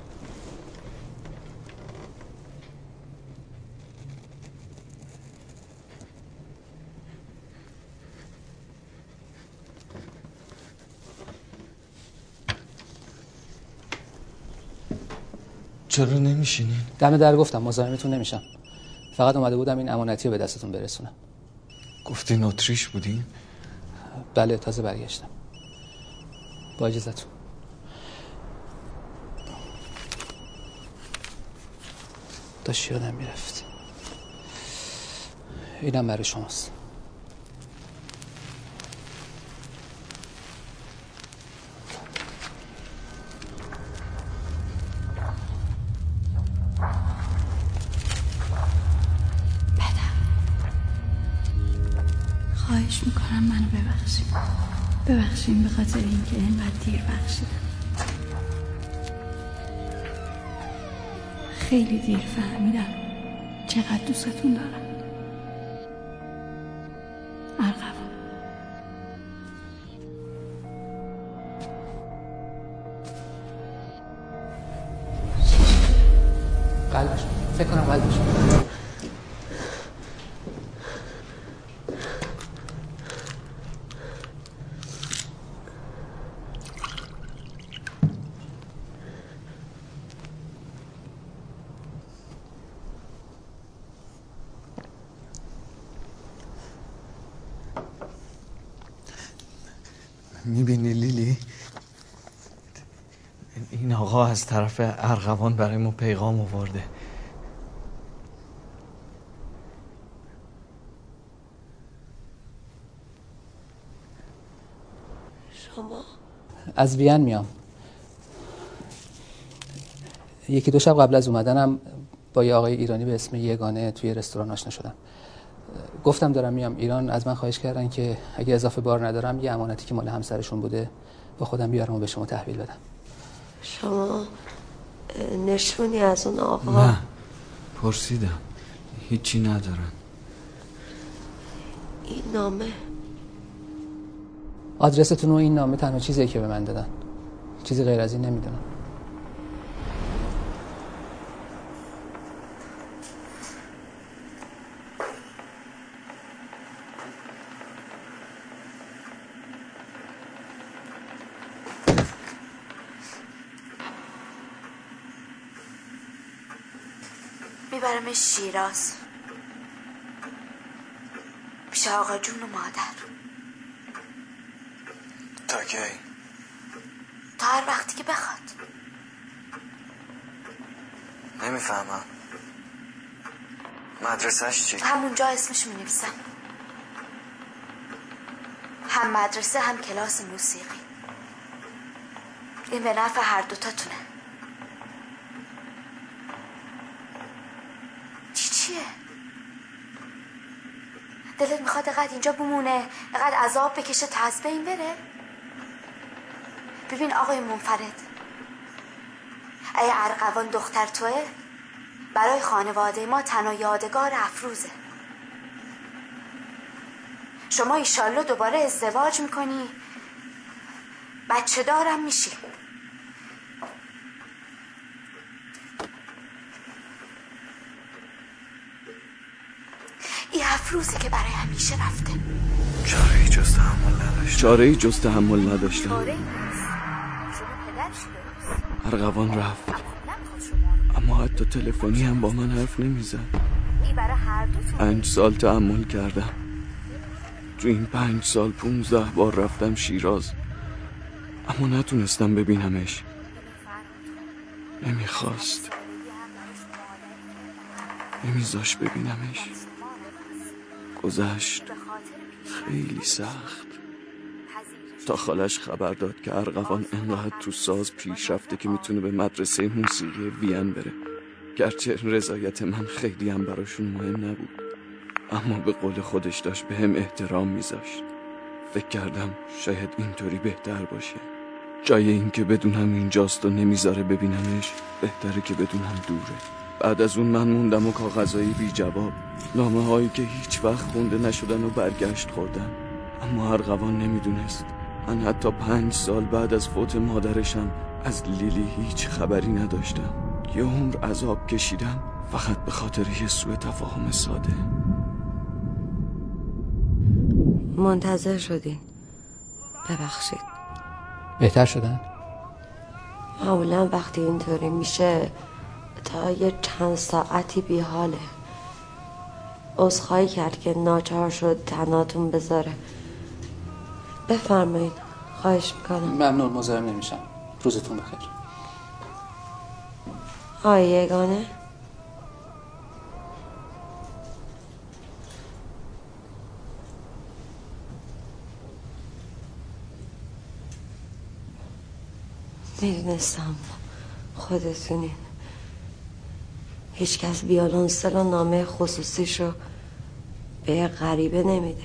چرا نمیشینین؟ دم در گفتم مزاحمتون نمیشم. فقط اومده بودم این امانتی رو به دستتون برسونم. گفتین اتریش بودین؟ بله تازه برگشتم. با اجازتون. داشت یادم می‌رفت. اینم برای شماست. ببخشید به خاطر اینکه اینقدر دیر بخشیدم. خیلی دیر فهمیدم چقدر دوستتون دارم. آقا از طرف ارغوان برای ما پیغام آورده. شما؟ از وین میام. یکی دو شب قبل از اومدنم با یه آقای ایرانی به اسم یگانه توی رستوران آشنا شدم. گفتم دارم میام. ایران از من خواهش کردن که اگه اضافه بار ندارم یه امانتی که مال همسرشون بوده با خودم بیارم و به شما تحویل بدم. شما نشونی از اون آقا؟ نه پرسیدم. هیچی ندارن. این نامه؟ آدرستون و این نامه تنها چیزی که به من دادن. چیزی غیر از این نمی‌دونم. میبرمش شیراز. پیش آقا جون و مادر. تا کی؟ تا هر وقتی که بخواد. نمی‌فهمم. مدرسهش چی؟ همونجا اسمش می نویسم هم مدرسه هم کلاس موسیقی. این به نفع هر دوتاتونه چی چیه؟ دلت می‌خواد اقدر اینجا بمونه اقدر عذاب بکشه تا از بین بره؟ ببین آقای منفرد اگه ارقوان دختر توه برای خانواده ما تنها یادگار افروزه. شما ایشالله دوباره ازدواج می‌کنی. بچه دارم میشی. افروزی که برای همیشه رفته. چاره ای جز تحمل نداشتم. چاره ای جز تحمل نداشتم. ارغوان رفت. اما حتی تلفنی هم با من حرف نمی‌زد. این برای هر دوتون پنج سال تحمل کردم. تو این پنج سال پونزده بار رفتم شیراز. اما نتونستم ببینمش. نمی‌خواست. نمیذاش ببینمش. گذشت. خیلی سخت. تا خالش خبر داد که ارغوان انقدر تو ساز پیش رفته که می‌تونه به مدرسه موسیقی وین بره. گرچه رضایت من خیلی هم براشون مهم نبود. اما به قول خودش داشت به هم احترام میذاشت. فکر کردم شاید اینطوری بهتر باشه. جای این که بدونم اینجاست و نمی‌ذاره ببینمش بهتره که بدونم دوره. بعد از اون من موندم و کاغذایی بی جواب. نامه هایی که هیچ وقت خونده نشدن و برگشت خوردن. اما ارغوان نمی‌دونست. من حتی پنج سال بعد از فوت مادرشم از لیلی هیچ خبری نداشتم. یه عمر عذاب کشیدم فقط به خاطر یه سوء تفاهم ساده. منتظر شدین ببخشید. بهتر شدن؟ معمولا وقتی اینطوری میشه تا یه چند ساعتی بیحاله. عذرخواهی کرد که ناچار شد تناتون بذاره. بفرمایید خواهش می‌کنم. ممنون مزاحم نمیشم. روزتون بخیر. آقای یگانه می‌دونستم خودتونین. هیچکس بیالونسل و نامه خصوصیش رو به غریبه نمیده.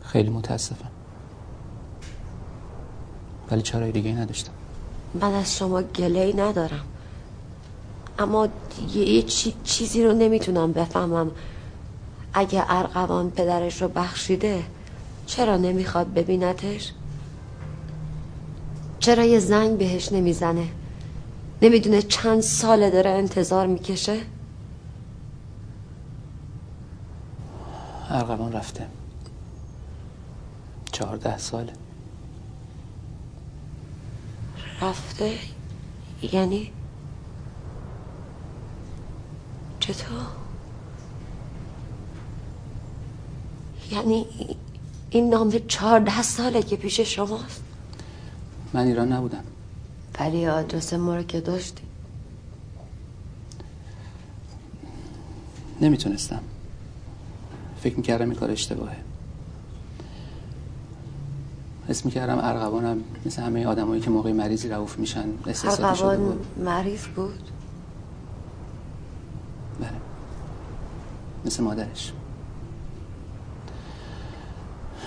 خیلی متاسفم. ولی چرای دیگه نداشتم. من از شما گله ندارم. اما یه چیزی رو نمی‌تونم بفهمم. اگه ارقوان پدرش رو بخشیده چرا نمی‌خواد ببینتش؟ چرا یه زنگ بهش نمی‌زنه؟ نمی‌دونه چند ساله داره انتظار می‌کشه؟ ارقوان رفته چهارده ساله رفته؟ یعنی؟ چطور؟ یعنی این نام چهارده ساله که پیش شماست من ایران نبودم ولی آدرس ما رو که داشتی. نمی‌تونستم. فکر می‌کردم این کار اشتباهه. حس می‌کردم ارغوانم مثل همه آدمایی که موقع مریضی رعوف میشن احساساتی شده بود. مریض بود؟ بله. مثل مادرش.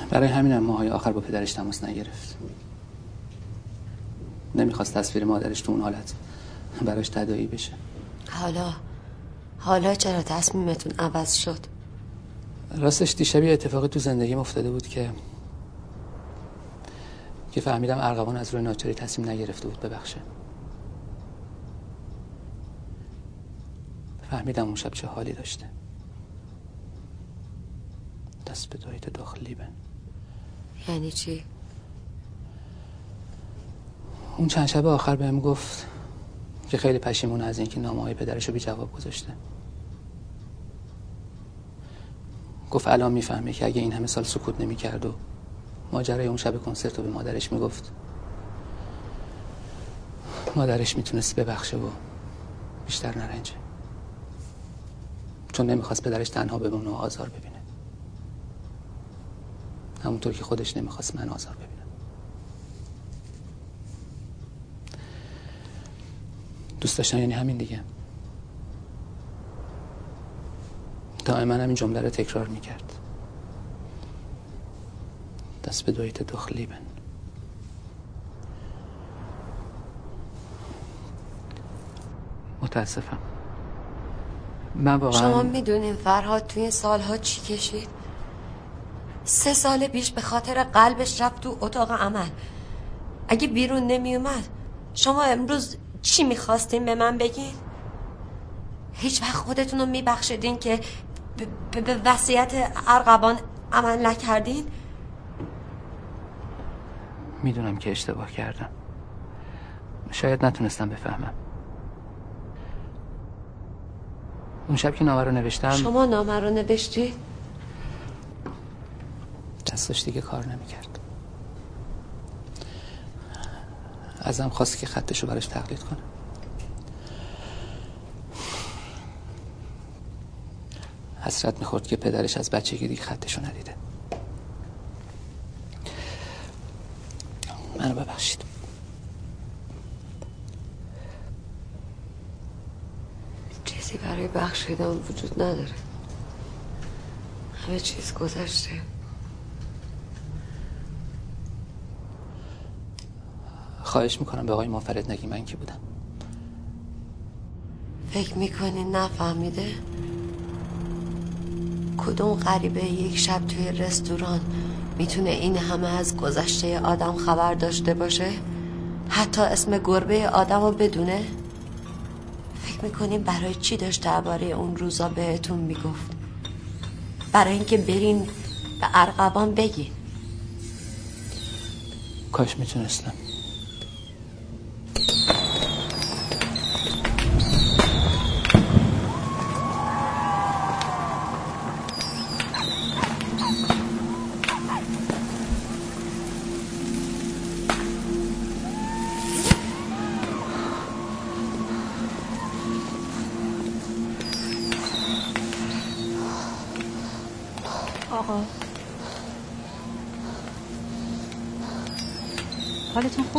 برای همینم ماهای آخر با پدرش تماس نگرفت. نمی‌خواست تصویر مادرش تو اون حالت براش تدایی بشه. حالا حالا چرا تصمیمتون عوض شد؟ راستش دیشب یه اتفاقی تو زندگیم افتاده بود که که فهمیدم ارغوان از روی ناچاری تصمیم نگرفته بود ببخشه. فهمیدم اون شب چه حالی داشته. دست به دایت داخلی بن یعنی چی؟ اون چند شب آخر بهم گفت که خیلی پشیمون از اینکه نامه های پدرشو بی جواب گذاشته. گفت الان می‌فهمه که اگه این همه سال سکوت نمی‌کرد و ماجرای اون شب کنسرت رو به مادرش می‌گفت مادرش می‌تونست ببخشه و بیشتر نرنجه. چون نمی‌خواست پدرش تنها بمونه و آزار ببینه. همونطور که خودش نمی‌خواست من آزار ببینم دوست داشتم یعنی همین دیگه. دائما همین جمله رو تکرار می‌کرد. دست به دویت دخلی بن. متاسفم. من واقعا شما می‌دونین فرهاد توی این سالها چی کشید؟ سه سال پیش به خاطر قلبش رفت تو اتاق عمل. اگه بیرون نمی اومد شما امروز چی می‌خواستین به من بگین؟ هیچ وقت خودتون رو میبخشیدین که به وصیت ارغبان عمل نکردین؟ می‌دونم که اشتباه کردم شاید نتونستم بفهمم اون شب که نامه رو نوشتم شما نامه رو نوشتی؟ دستش دیگه کار نمی‌کرد ازم خواست که خطش رو براش تقلید کنم. حسرت می‌خورد که پدرش از بچگی دیگه خطشو ندیده. منو ببخشید. چیزی برای بخشیدن وجود نداره. همه چیز گذشته. خواهش می‌کنم به آقای منفرد نگی من که بودم. فکر می‌کنی نفهمیده؟ کدوم غریبه یک شب توی رستوران می‌تونه این همه از گذشته آدم خبر داشته باشه؟ حتی اسم گربه آدم رو بدونه؟ فکر می‌کنیم برای چی داشت درباره اون روزا بهتون می‌گفت؟ برای اینکه برین به ارقبان بگین. کاش می‌تونستم.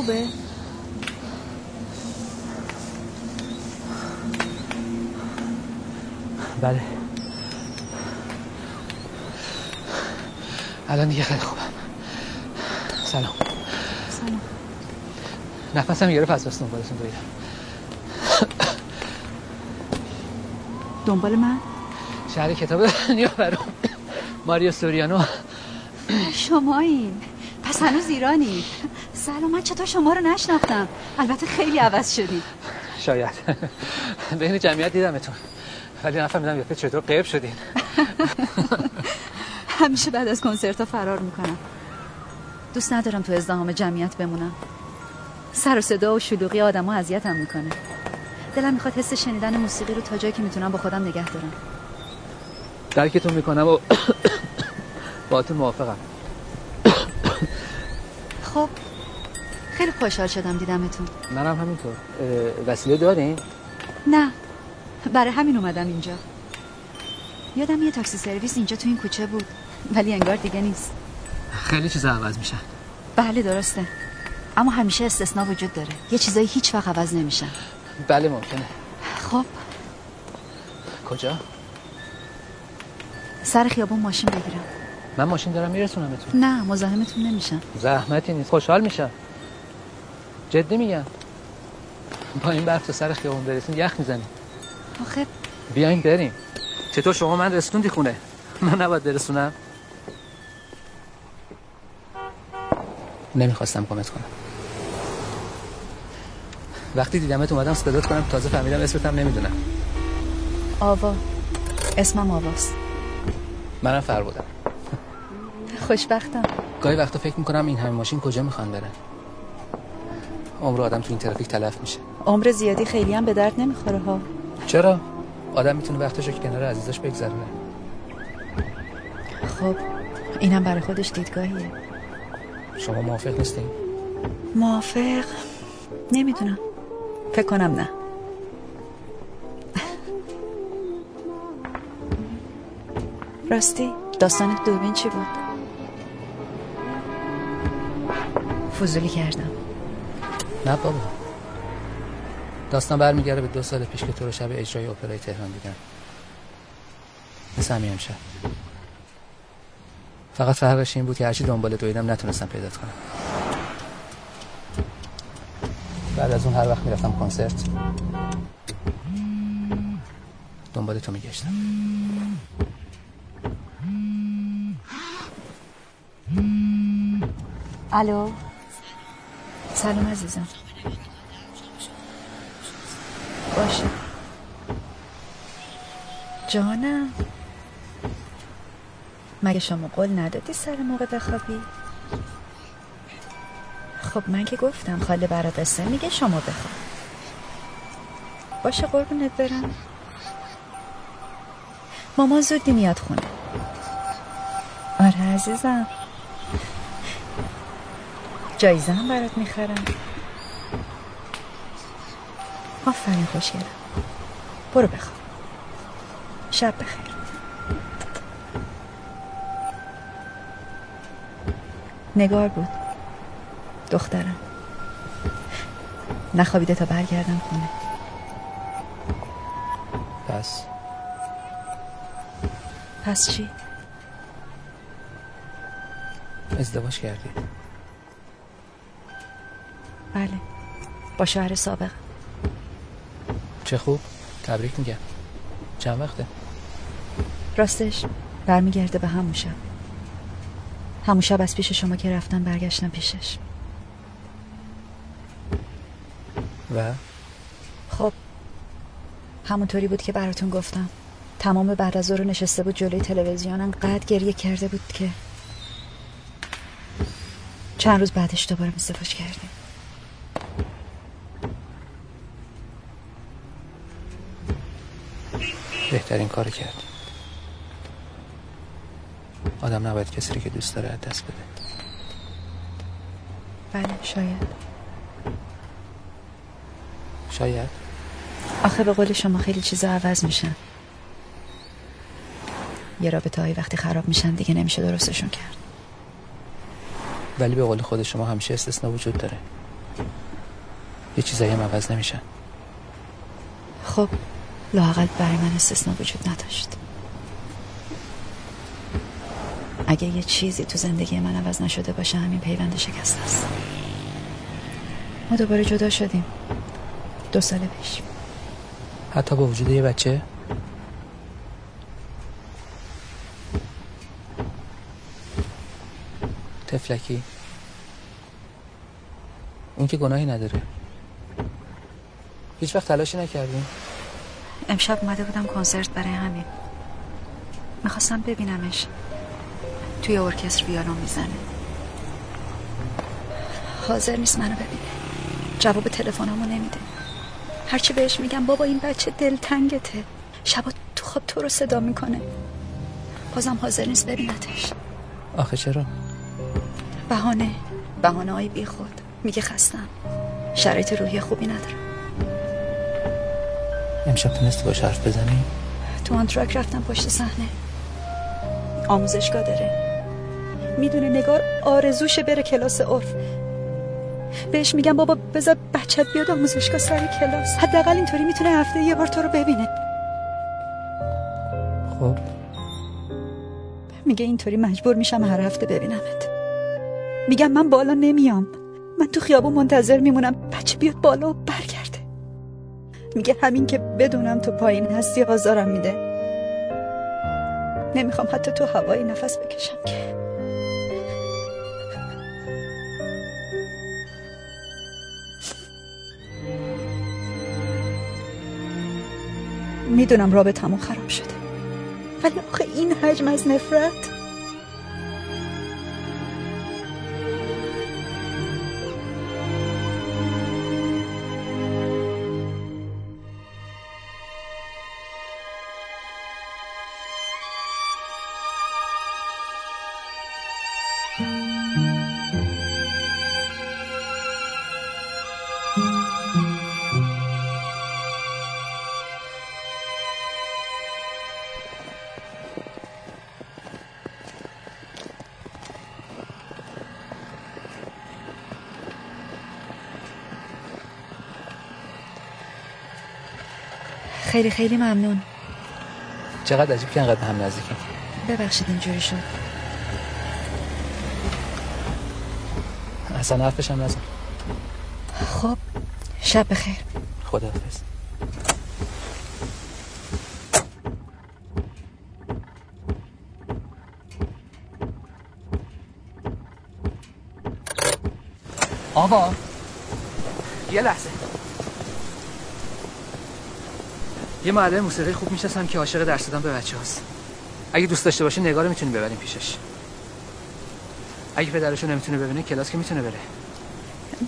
خوبه؟ بله. الان دیگه خیلی خوبم. سلام. سلام. نفسم گرفت از بس دنبالتون دویدم دنبال من؟ شهر کتاب دنیا برام. ماریو سوریانو. شما این پس هنوز ایرانی. سلام من چطور شما رو نشناختم؟ البته خیلی عوض شدی. شاید. بین جمعیت دیدمتون. ولی نفهمیدم یه چطور قیب شدین. همیشه بعد از کنسرت ها فرار می‌کنم. دوست ندارم تو ازدهام جمعیت بمونم. سر و صدا و شلوغی آدم ها اذیتم می‌کنه. دلم می‌خواد حس شنیدن موسیقی رو تا جایی که می‌تونم با خودم نگه دارم. درکتون می‌کنم و باهاتون موافقم. خب خیلی خوشحال شدم دیدمتون. منم همینطور. وسیله دارین؟ نه. برای همین اومدم اینجا. یادم یه تاکسی سرویس اینجا تو این کوچه بود. ولی انگار دیگه نیست. خیلی چیزا عوض میشن بله درسته. اما همیشه استثنا وجود داره. یه چیزایی هیچ وقت عوض نمیشن بله ممکنه. خب. کجا؟ سر خیابون ماشین بگیرم. من ماشین دارم میرسونمتون. نه مزاحمتون نمیشم. زحمتی نیست. خوشحال میشم. جدی میگم. با این برف تا سر خیابون برسیم یخ می‌زنیم. آخه بیاین بریم. چطور شما من رسوندی خونه؟ من نباید برسونم. نمی‌خواستم کمت کنم. وقتی دیدمت اومدم صدات کنم تازه فهمیدم اسمتم نمی‌دونم. آوا. اسمم آواست. منم فر بودم. خوشبختم. گاهی وقتا فکر می‌کنم این همه ماشین کجا می‌خوان برن. عمر آدم تو این ترافیک تلف میشه. عمر زیادی خیلی هم به درد نمی‌خوره ها. چرا؟ آدم می‌تونه وقتشو که کنار عزیزاش بگذرونه. خب اینم برای خودش دیدگاهیه. شما موافق نیستین؟ موافق؟ نمی‌دونم. فکر کنم نه. راستی داستان دوربین چی بود؟ فضولی کردم. نه بابا. داستان برمیگرده به دو سال پیش که تو رو شب اجرای اپرای تهران دیدم. مثل همین امشب. فقط فرقش این بود که هرچی دنبال دویدم نتونستم پیدات کنم. بعد از اون هر وقت می‌رفتم کنسرت دنبال تو میگشتم. الو؟ سلام عزیزم. باشه. جانم. مگه شما قول ندادی سر موقع بخوابی؟ خب من که گفتم خاله برات قصه میگه شما بخواب. باشه قربونت برم. مامان زودی میاد خونه. آره عزیزم. جایزه هم برات می‌خرم. آفرین خوشگلم. برو بخواب. شب بخیر. نگار بود. دخترم. نخوابیده تا برگردم خونه. پس؟ پس چی؟ ازدواج کردی. با شوهر سابق. چه خوب. تبریک میگم. چند وقته؟ راستش برمیگرده به همون شب. همون شب از پیش شما که رفتم برگشتم پیشش. و؟ خب همونطوری بود که براتون گفتم. تمام بعد از ظهر نشسته بود جلوی تلویزیون انقدر گریه کرده بود که چند روز بعدش دوباره ازدواج کردیم. بهترین کار کرد. آدم نباید کسی رو که دوست داره از دست بده. بله شاید. شاید. آخه به قول شما خیلی چیزا عوض میشن. یه رابطه هایی وقتی خراب میشن دیگه نمیشه درستشون کرد. ولی به قول خود شما همیشه استثنا وجود داره. یه چیزایی هم عوض نمیشن. خب لاقل برای من استثنا وجود نداشت. اگه یه چیزی تو زندگی من عوض نشده باشه همین پیوند شکست است. ما دوباره جدا شدیم. دو سال پیش. حتی با وجود یه بچه؟ تفلکی. اون که گناهی نداره. هیچ وقت تلاشی نکردیم. امشب اومده بودم کنسرت برای همین. می‌خواستم ببینمش. توی ارکستر ویالون می‌زنه. حاضر نیست منو ببینه. جواب تلفنمو نمیده. هرچی بهش میگم بابا این بچه دلتنگته. شبا تو خواب تو رو صدا می‌کنه. بازم حاضر نیست ببینتش. آخه چرا؟ بهانه. بهانه های بی خود میگه خستم. شرایط روحی خوبی ندارم. امشب تونستی باش حرف بزنی؟ تو آنتراک رفتم پشت صحنه. آموزشگاه داره. می‌دونه نگار آرزوشه بره کلاس عرف. بهش میگم بابا بذار بچت بیاد آموزشگاه سر کلاس. حداقل اینطوری می‌تونه هفته یه بار تو رو ببینه. خب. میگه اینطوری مجبور میشم هر هفته ببینمت. میگم من بالا نمیام. من تو خیابون منتظر میمونم. بچه بیاد بالا و برگرده میگه همین که بدونم تو پایین هستی آزارم میده. نمی‌خوام حتی تو هوایی نفس بکشم که. می‌دونم رابطمون خراب شده. ولی آخه این حجم از نفرت خیلی خیلی ممنون. چقدر عجیب که انقدر هم نزدیکیم. ببخشید اینجوری شد. اصلا حرفش هم نزن. خب شب بخیر. خداحافظ. آقا یه لحظه. یه معلم موسیقی خوب می‌شناسم که عاشق درس دادن به بچه هاست اگه دوست داشته باشه نگار می‌تونیم ببریم پیشش. اگه پدرشو نمی‌تونه ببینه کلاس که می‌تونه بره.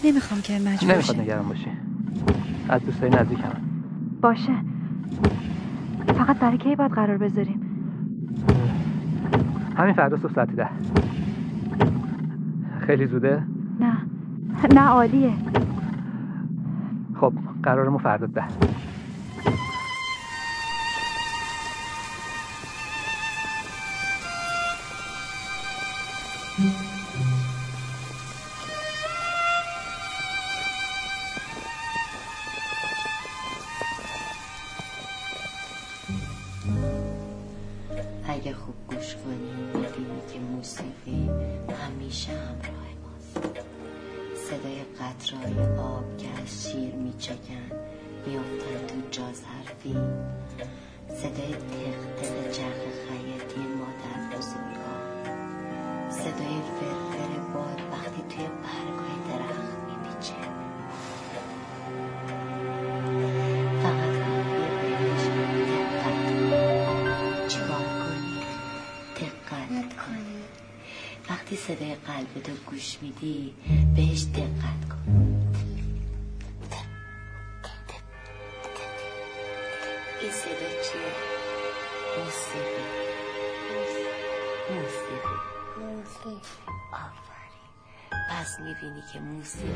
نمی‌خوام که مجبور نمی‌خواد نگران باشی. از دوستای نزدیکم باشه. فقط برای کی باید قرار بذاریم؟ همین فردا صبح ساعت ده. خیلی زوده؟ نه. نه عالیه. خب قرارمو فردا ده. صدای فرفر باد وقتی توی برگای درخت میپیچه فقط بهش دقت چیکار کنی دقت کنی وقتی صدای قلبتو گوش میدی بهش دقت کن این؟ موسیقی موسیقی موسیقی. آفرین. پس می‌بینی که موسیقی